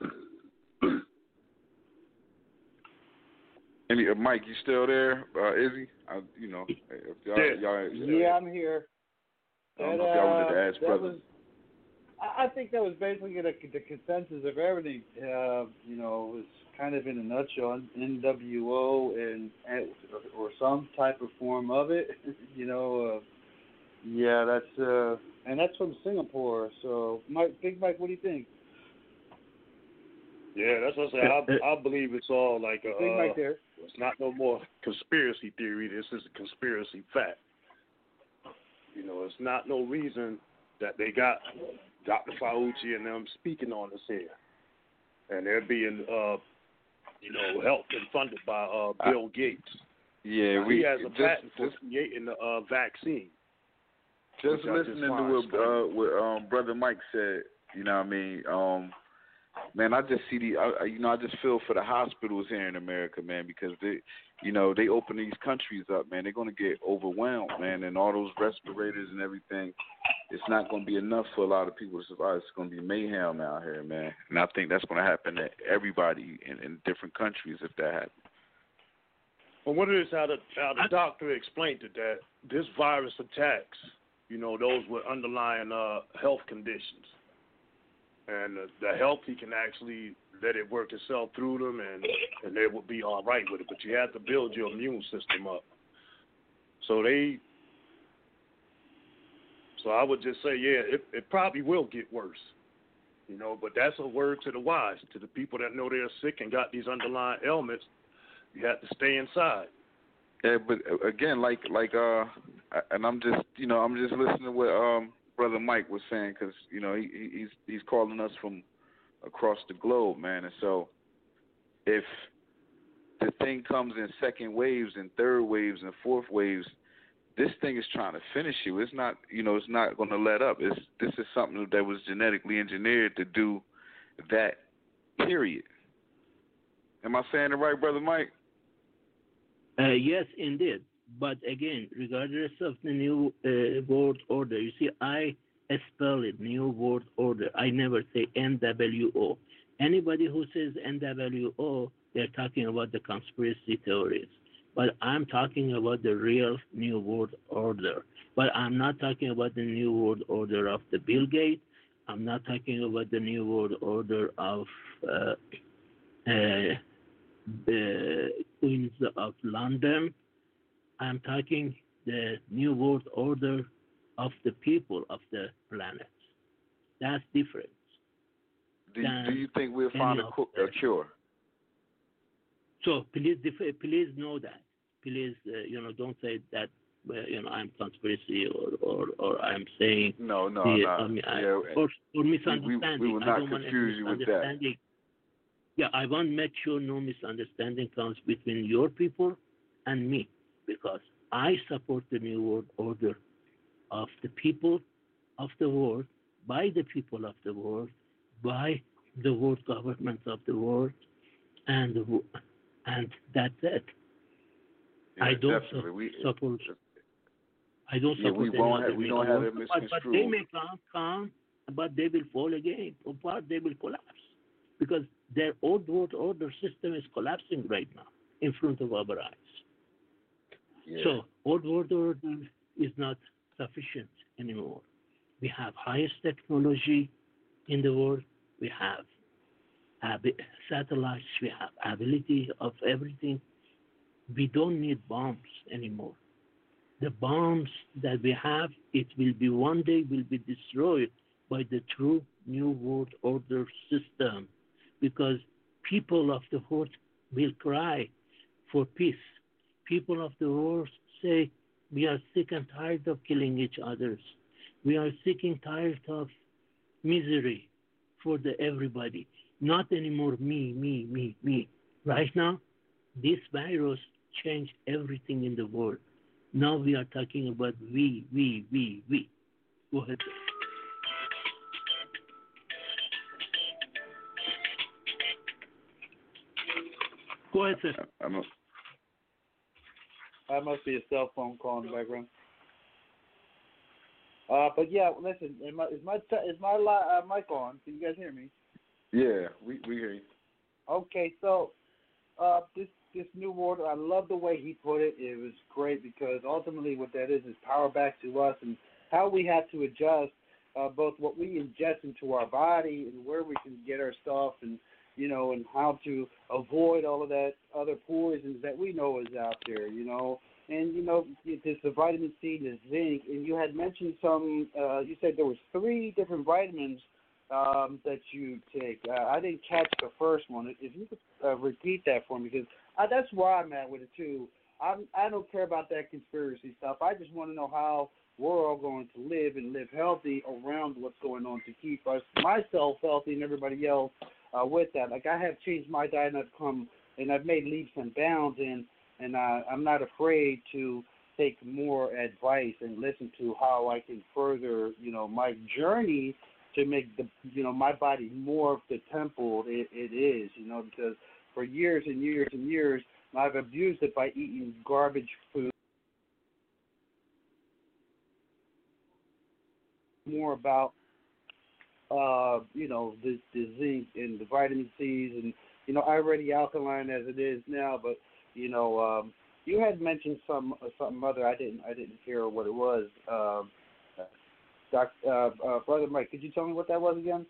Any, uh, Mike, you still there? Uh, Izzy, I, you know, if y'all, Yeah. y'all, Yeah, I'm here. I don't That, know if y'all wanted to uh, ask that brother. was- I I think that was basically the, the consensus of everything. Uh, you know, it was kind of in a nutshell, NWO and, and or some type of form of it. you know, uh, yeah, that's uh, and that's from Singapore. So, Mike, Big Mike, what do you think? Yeah, that's what I say. I, I believe it's all like a. Big Uh, Mike there. it's not no more conspiracy theory. This is a conspiracy fact. You know, it's not no reason that they got Dr. Fauci and them speaking on this here, and they're being, uh, you know, helped and funded by uh, Bill Gates. Yeah, Now, we he has a just, patent for just creating the uh, vaccine. just listening to what uh, what um brother Mike said. You know what I mean? Um, man, I just see the, I- you know, I just feel for the hospitals here in America, man, because they, you know, they open these countries up, man. They're gonna get overwhelmed, man, and all those respirators and everything. It's not gonna be enough for a lot of people to survive. It's gonna be mayhem out here, man. And I think that's gonna happen to everybody in, in different countries if that happens. Well, what it is how the how the doctor explained it that this virus attacks, you know, those with underlying uh, health conditions, and the, the healthy can actually let it work itself through them, and and they will be all right with it. But you have to build your immune system up. So they. So I would just say, yeah, it it probably will get worse. You know, but that's a word to the wise, to the people that know they're sick and got these underlying ailments. You have to stay inside. Yeah, but uh, again, like like uh, and I'm just you know I'm just listening to what um brother Mike was saying because you know he he- he's he's calling us from across the globe, man, and so if the thing comes in second waves and third waves and fourth waves, this thing is trying to finish you. It's not you know it's not going to let up. It's this is something that was genetically engineered to do that. Period. Am I saying it right, brother Mike? Uh, yes, indeed. But again, regardless of the new uh, world order, you see, I spell it new world order. I never say NWO. Anybody who says NWO, they're talking about the conspiracy theories. But I'm talking about the real new world order. But I'm not talking about the new world order of the Bill Gates. I'm not talking about the new world order of uh, uh, the Queens of London. I'm talking the new world order of the people of the planet. That's different. Do you, do you think we'll find a, a cure? So please, please know that. Please, uh, you know, don't say that. Uh, you know, I'm conspiracy or, or, or I'm saying No, no, the, no. I mean, I- Yeah, or, or misunderstanding. we will I not don't want any confuse you with that. Yeah, I want to make sure no misunderstanding comes between your people and me because I support the new world order of the people of the world, by the people of the world, by the world government of the world, and and that's it. I don't definitely. We- support. I don't Yeah, support we won't have- we don't have it But, but they may come, come, but they will fall again. Or part they will collapse because their old world order system is collapsing right now in front of our eyes. Yeah. So old world order is not sufficient anymore. We have highest technology in the world. We have satellites. We have ability of everything. We don't need bombs anymore. The bombs that we have, it will be one day will be destroyed by the true new world order system, because people of the world will cry for peace. People of the world say, we are sick and tired of killing each others. We are sick and tired of misery for the everybody. Not anymore me, me, me, me. Right now, this virus changed everything in the world. Now we are talking about we, we, we, we. Go ahead. Go ahead, sir. I'm a, That must be a cell phone call in the background. Uh, but yeah, listen, is my is my is my uh, mic on? Can you guys hear me? yeah, we we hear you. Okay, so uh, this this new order, I love the way he put it. It was great because ultimately, what that is is power back to us and how we have to adjust uh, both what we ingest into our body and where we can get our stuff and you know and how to avoid all of that other poisons that we know is out there. You know, and you know there's the vitamin C, the zinc, and you had mentioned some. Uh, you said there was three different vitamins um, that you take. Uh, I didn't catch the first one. If you could uh, repeat that for me, because I, that's where I'm at with it too. I'm, I don't care about that conspiracy stuff. I just want to know how we're all going to live and live healthy around what's going on to keep us, myself healthy, and everybody else uh, with that. Like I have changed my diet and I've come and I've made leaps and bounds, and and uh, I'm not afraid to take more advice and listen to how I can further, you know, my journey to make the you know my body more of the temple it, it is you know because for years and years and years I've abused it by eating garbage food more about uh you know the the zinc and the vitamin C's and you know already alkaline as it is now but you know um you had mentioned some something other I didn't I didn't hear what it was um Doc, uh, uh, Brother Mike, could you tell me what that was again?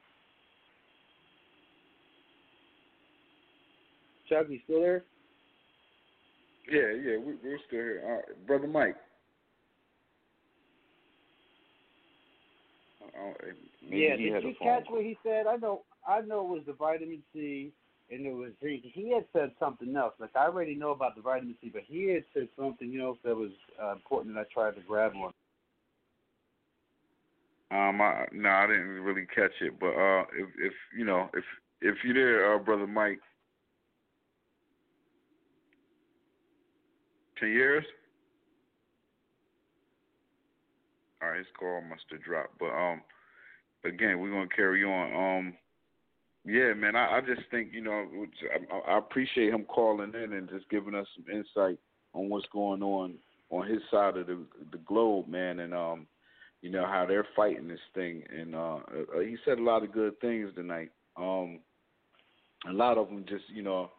Chuck, you still there? Yeah, yeah, we, we're still here. Uh, Brother Mike. Maybe yeah, did you catch what he said? I know, I know it was the vitamin C and it was zinc. He had said something else. Like I already know about the vitamin C, but he had said something else that was uh, important, and I tried to grab one. Um, I, no, I didn't really catch it, but uh, if if you know, if if you're there, uh, brother Mike, can years? All right, his call must have dropped, but um, again, we're gonna carry on. Um, yeah, man, I, I just think you know, I, I appreciate him calling in and just giving us some insight on what's going on on his side of the the globe, man, and um you know how they're fighting this thing and uh, uh he said a lot of good things tonight um a lot of them just you know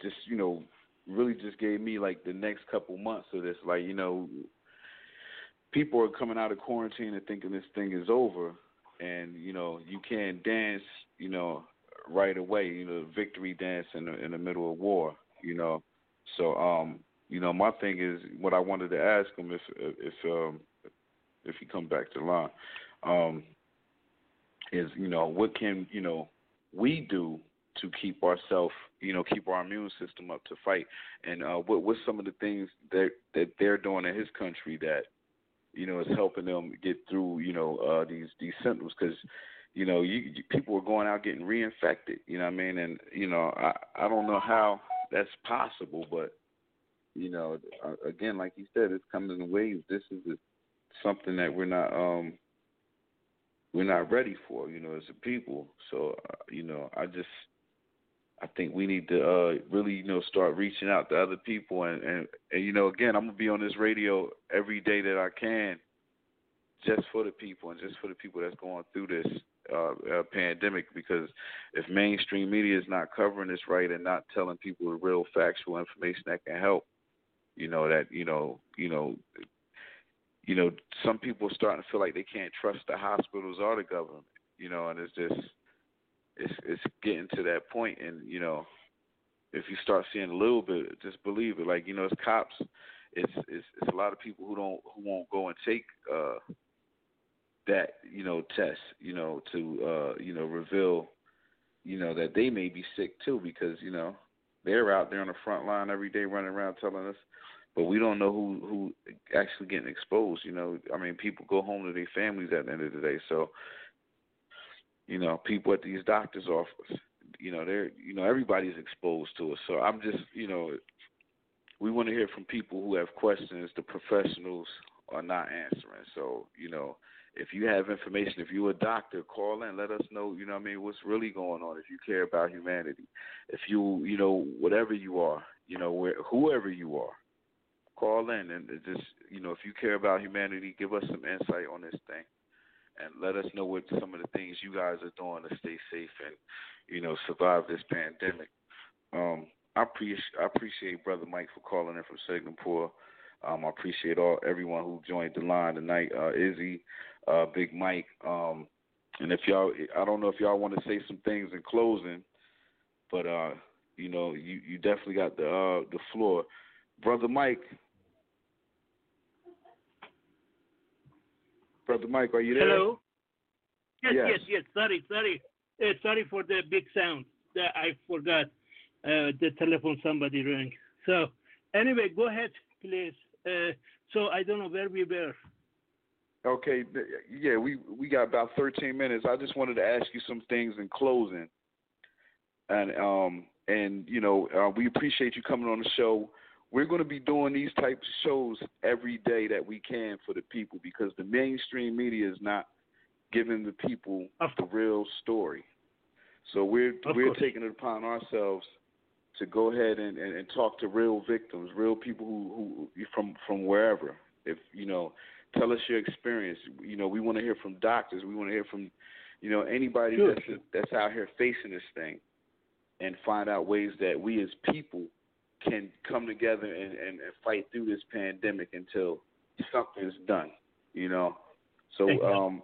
just you know really just gave me like the next couple months of this. Like you know people are coming out of quarantine and thinking this thing is over. And you know you can't dance you know right away you know victory dance in the in the middle of war you know. So um you know my thing is what I wanted to ask him if if um if he come back to line, um, is you know what can you know we do to keep ourselves you know keep our immune system up to fight, and uh, what what's some of the things that that they're doing in his country that you know is helping them get through you know uh, these these symptoms? Because you know you, you people are going out getting reinfected, you know what I mean, and you know I I don't know how that's possible, but you know uh, again like you said it's coming in waves. This is the something that we're not um we're not ready for you know as a people. So uh, you know i just I think we need to uh, really, you know, start reaching out to other people, and, and and you know, again, I'm gonna be on this radio every day that I can, just for the people and just for the people that's going through this uh, uh, pandemic. Because if mainstream media is not covering this right and not telling people the real factual information that can help, you know that you know you know you know some people are starting to feel like they can't trust the hospitals or the government, you know, and it's just it's it's getting to that point and you know if you start seeing a little bit just believe it. Like you know it's cops it's it's it's a lot of people who don't who won't go and take uh that you know test you know to uh you know reveal you know that they may be sick too because you know they're out there on the front line every day running around telling us but we don't know who who actually getting exposed you know. I mean people go home to their families at the end of the day. So you know, people at these doctors' offices. you know, they're you know, everybody's exposed to it. So I'm just, you know, we want to hear from people who have questions. The professionals are not answering. So, you know, if you have information, if you're a doctor, call in, let us know, you know I mean, what's really going on if you care about humanity. If you, you know, whatever you are, you know, where whoever you are, call in and just, you know, if you care about humanity, give us some insight on this thing and let us know what some of the things you guys are doing to stay safe and you know survive this pandemic. Um, I appreciate I appreciate brother Mike for calling in from Singapore. Um, I appreciate all everyone who joined the line tonight. Uh, Izzy, uh, Big Mike, um, and if y'all, I don't know if y'all want to say some things in closing, but uh, you know, you you definitely got the uh, the floor, brother Mike. Brother Mike, are you there? Hello. Yes, Yes. yes, yes. Sorry, sorry, uh, sorry for the big sound. That I forgot uh, the telephone somebody rang. So anyway, go ahead, please. Uh, so I don't know where we were. Okay, yeah, we we got about 13 minutes. I just wanted to ask you some things in closing, and um and you know uh, we appreciate you coming on the show. We're going to be doing these types of shows every day that we can for the people because the mainstream media is not giving the people the real story. So we're Of we're course. taking it upon ourselves to go ahead and, and, and talk to real victims, real people who, who from from wherever. If you know, tell us your experience. You know, we want to hear from doctors. We want to hear from, you know, anybody Sure, that's that's out here facing this thing, and find out ways that we as people can come together and, and, and fight through this pandemic until something's done. You know, so um,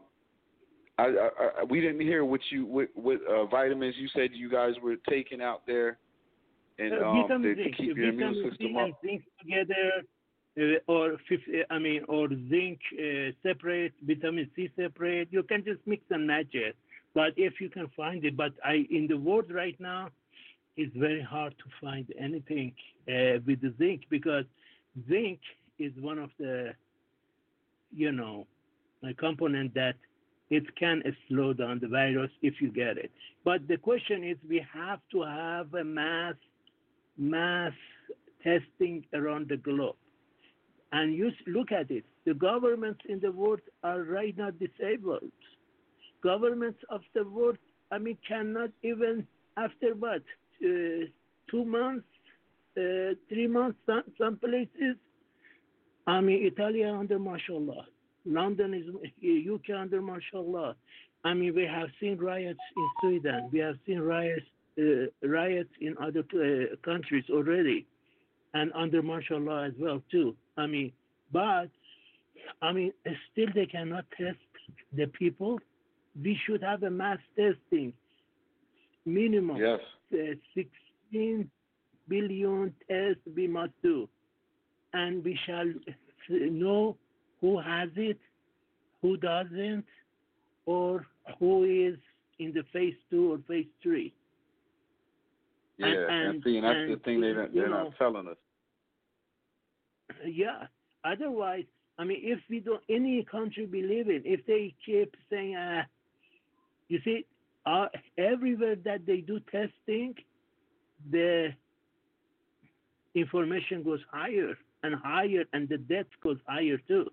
I, I, I we didn't hear what you what, what uh, vitamins you said you guys were taking out there, and Uh, um, to, to keep your immune system up. zinc together, uh, or I mean, or zinc uh, separate, vitamin C separate. You can just mix and match it. But if you can find it, but I in the world right now, it's very hard to find anything uh, with the zinc because zinc is one of the, you know, a component that it can slow down the virus if you get it. But the question is, we have to have a mass mass testing around the globe. And you look at it, the governments in the world are right now disabled. Governments of the world, I mean, cannot even, after what, two months, uh, three months, some, some places, I mean, Italy under martial law. London is UK under martial law. I mean, we have seen riots in Sweden. We have seen riots uh, riots in other uh, countries already, and under martial law as well too. I mean, but I mean, still they cannot test the people. We should have a mass testing minimum. Yes. Uh, 16 billion tests we must do, and we shall know who has it, who doesn't, or who is in the phase two or phase three. Yeah, And- and, and- see, and that's and, the thing they don't, they're know, not telling us. Yeah. Otherwise, I mean, if we don't, any country believe it, if they keep saying, uh, you see, uh, everywhere that they do testing, the information goes higher and higher, and the death goes higher too.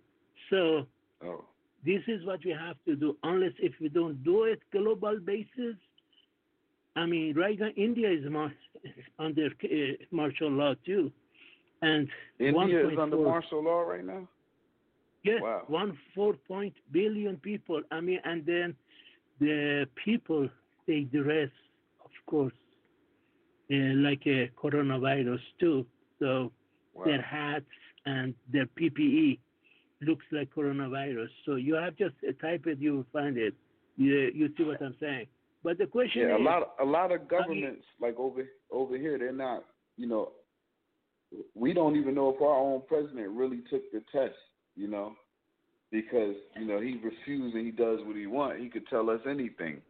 So Oh. this is what we have to do. Unless if we don't do it global basis, I mean, right now India is mar- under uh, martial law too, and India is 1.4 under martial law right now. Yes, Wow. one four point billion people. I mean, and then the people they dress, of course, uh, like a coronavirus too. So Wow. their hats and their PPE looks like coronavirus. So you have just type it, you will find it. You you see what I'm saying? But the question Yeah, a lot a lot of governments like over over here, they're not. You know, we don't even know if our own president really took the test. You know, because you know he refused and he does what he want. He could tell us anything.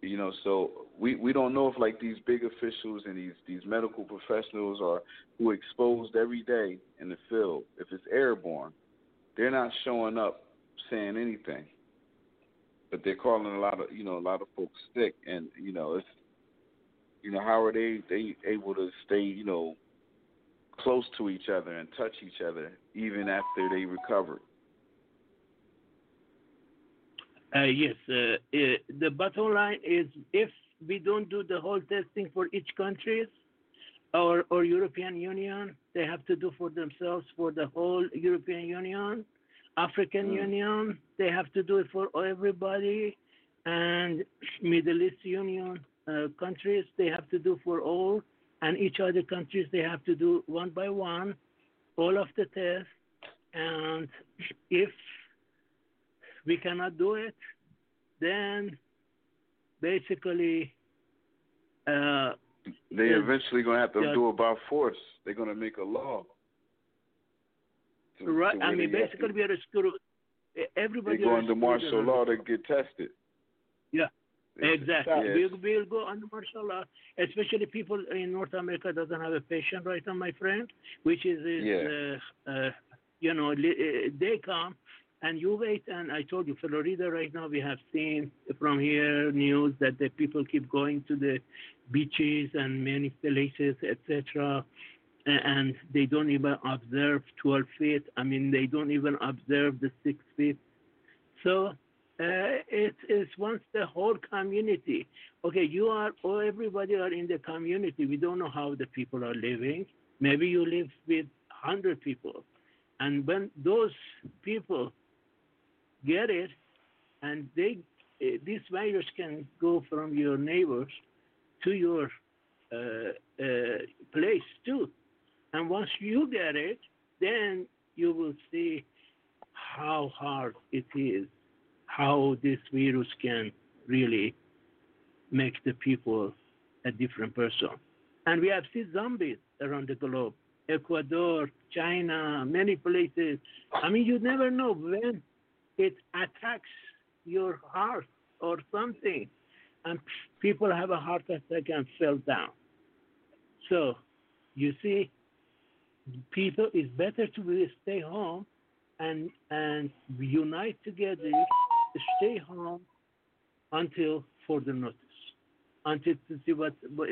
You know, so we we don't know if like these big officials and these these medical professionals are who are exposed every day in the field. If it's airborne, they're not showing up saying anything but they're calling a lot of you know a lot of folks sick, and you know it's you know how are they they able to stay you know close to each other and touch each other even after they recovered? Uh, yes, uh, uh, the bottom line is if we don't do the whole testing for each country or, or European Union, they have to do for themselves for the whole European Union, African Mm. Union, they have to do it for everybody, and Middle East Union uh, countries, they have to do for all, and each other countries, they have to do one by one, all of the tests, and if we cannot do it, then basically, uh, They eventually gonna have to Yeah. do it by force. They're gonna make a law. to- right? to I mean, they have to- basically, we are screwed. they Everybody go are under martial law to get tested. Yeah, exactly. yeah, We'll, we'll go under martial law, especially people in North America doesn't have a patient right now, my friend, which is, is Yeah. uh, uh, you know, uh, they come and you wait. And I told you, Florida right now, we have seen from here news that the people keep going to the beaches and many places, etc. And they don't even observe 12 feet. I mean, they don't even observe the six feet. So uh, it is once the whole community. Okay, you are, or everybody are in the community. We don't know how the people are living. Maybe you live with hundred people, and when those people get it, and they, uh, this virus can go from your neighbors to your uh, uh, place too. And once you get it, then you will see how hard it is, how this virus can really make the people a different person. And we have seen zombies around the globe. Ecuador, China, many places. I mean, you never know when it attacks your heart or something, and people have a heart attack and fell down. So, you see, people it's better to stay home and and unite together, stay home until further notice, until to see what uh,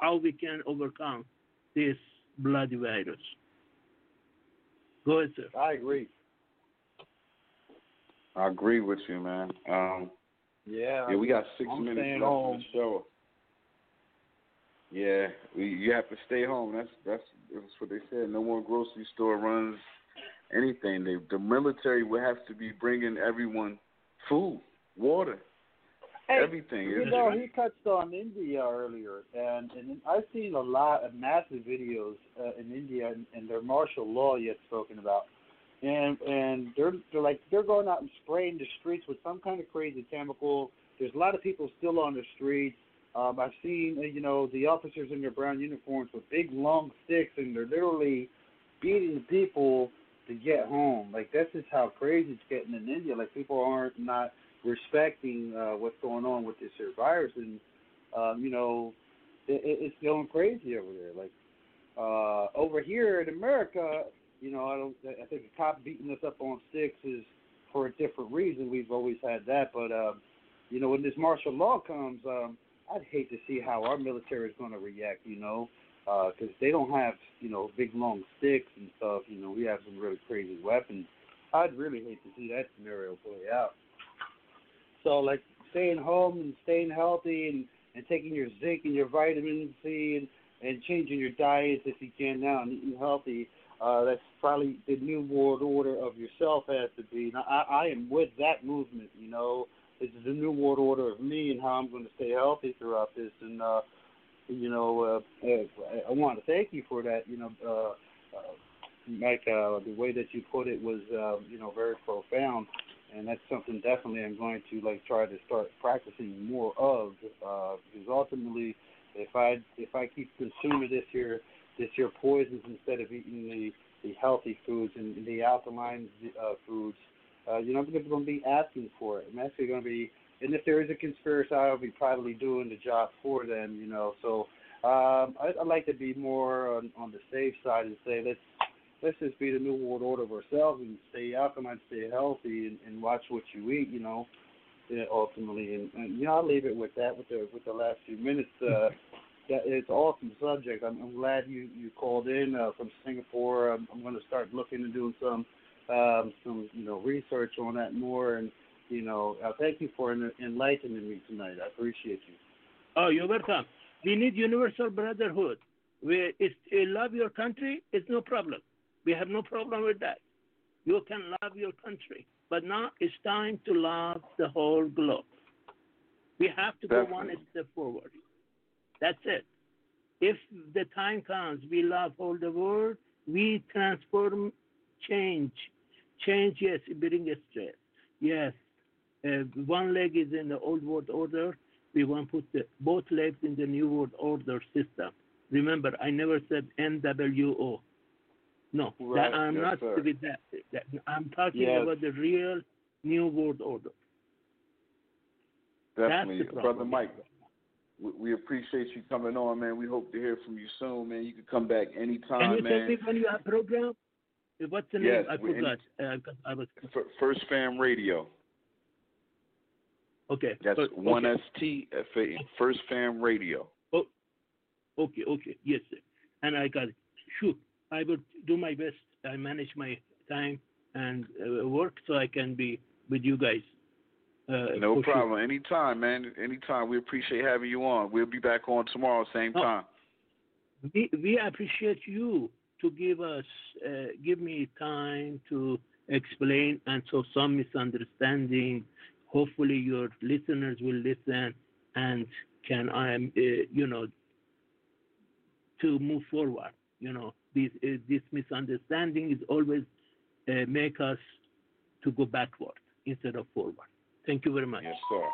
how we can overcome this bloody virus. Go ahead, sir. I agree. I agree with you, man. Um, Yeah. yeah, we got 6 I'm minutes left home. in the show. Yeah, we, you have to stay home. That's that's that's what they said. No more grocery store runs, anything. They, the military will have to be bringing everyone food, water, Hey, everything. You It's- know, he touched on India earlier, and and I've seen a lot of massive videos uh, in India and, and their martial law yet spoken about, and and they're they're like they're going out and spraying the streets with some kind of crazy chemical. There's a lot of people still on the streets. Um, I've seen uh, you know the officers in their brown uniforms with big long sticks, and they're literally beating people to get home. Like this is how crazy it's getting in India. Like people aren't not respecting uh, what's going on with this virus, and um, you know, it, it's going crazy over there. Like uh, over here in America, you know, I don't. I think a cop beating us up on sticks is for a different reason. We've always had that, but uh, you know, when this martial law comes, um, I'd hate to see how our military is going to react. You know, because they don't have you know big long sticks and stuff. You know, we have some really crazy weapons. I'd really hate to see that scenario play out. So like staying home and staying healthy and and taking your zinc and your vitamin C and and changing your diets if you can now and eating healthy. Uh, that's probably the new world order of yourself has to be. Now, I, I am with that movement. You know, this is the new world order of me and how I'm going to stay healthy throughout this. And uh, you know, uh, uh, I want to thank you for that. You know, uh, uh, Mike, uh, the way that you put it was, uh, you know, very profound, and that's something definitely I'm going to like try to start practicing more of. Uh, because ultimately, if I if I keep consuming this here this here poisons instead of eating the the healthy foods and the alkaline uh, foods, uh, you know, I'm going to be asking for it. I'm actually going to be, and if there is a conspiracy, I'll be probably doing the job for them. You know, so um, I, I'd like to be more on, on the safe side and say let's let's just be the new world order of ourselves and stay alkaline, stay healthy, and, and watch what you eat. You know, ultimately, and, and you know, I'll leave it with that with the with the last few minutes. Uh, that it's an awesome subject. I'm, I'm glad you you called in uh, from Singapore. I'm, I'm going to start looking and doing some um, some you know research on that more. And you know, uh, thank you for en- enlightening me tonight. I appreciate you. Oh, you're welcome. We need universal brotherhood. We it's, uh, love your country. It's no problem. We have no problem with that. You can love your country, but now it's time to love the whole globe. We have to go one step forward. That's it. If the time comes, we love all the world, we transform change. Change, yes, bring a stress. Yes, uh, one leg is in the old world order. We want to put the, both legs in the new world order system. Remember, I never said NWO. No, Right, that, I'm yes, not sir. with that. that. I'm talking Yes. about the real new world order. Definitely, That's the brother. Mike. We, we appreciate you coming on, man. We hope to hear from you soon, man. You can come back anytime, Can you tell me when you have program? Uh, What's the Yes, name? I forgot. Uh, 'cause I was First Fam Radio. okay. That's one okay. S T F A. First Fam Radio. Okay, okay, yes, sir. And I got it. Sure, I will do my best. I manage my time and uh, work so I can be with you guys. Uh, no problem. Anytime, man. Anytime. We appreciate having you on. We'll be back on tomorrow, same Oh. time. We we appreciate you to give us uh, give me time to explain and so some misunderstanding. Hopefully your listeners will listen and can um uh, you know to move forward. You know this uh, this misunderstanding is always uh, make us to go backward instead of forward. Thank you very much. Yes, sir.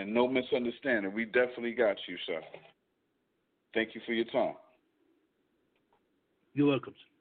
And no misunderstanding. We definitely got you, sir. Thank you for your time. You're welcome. Sir.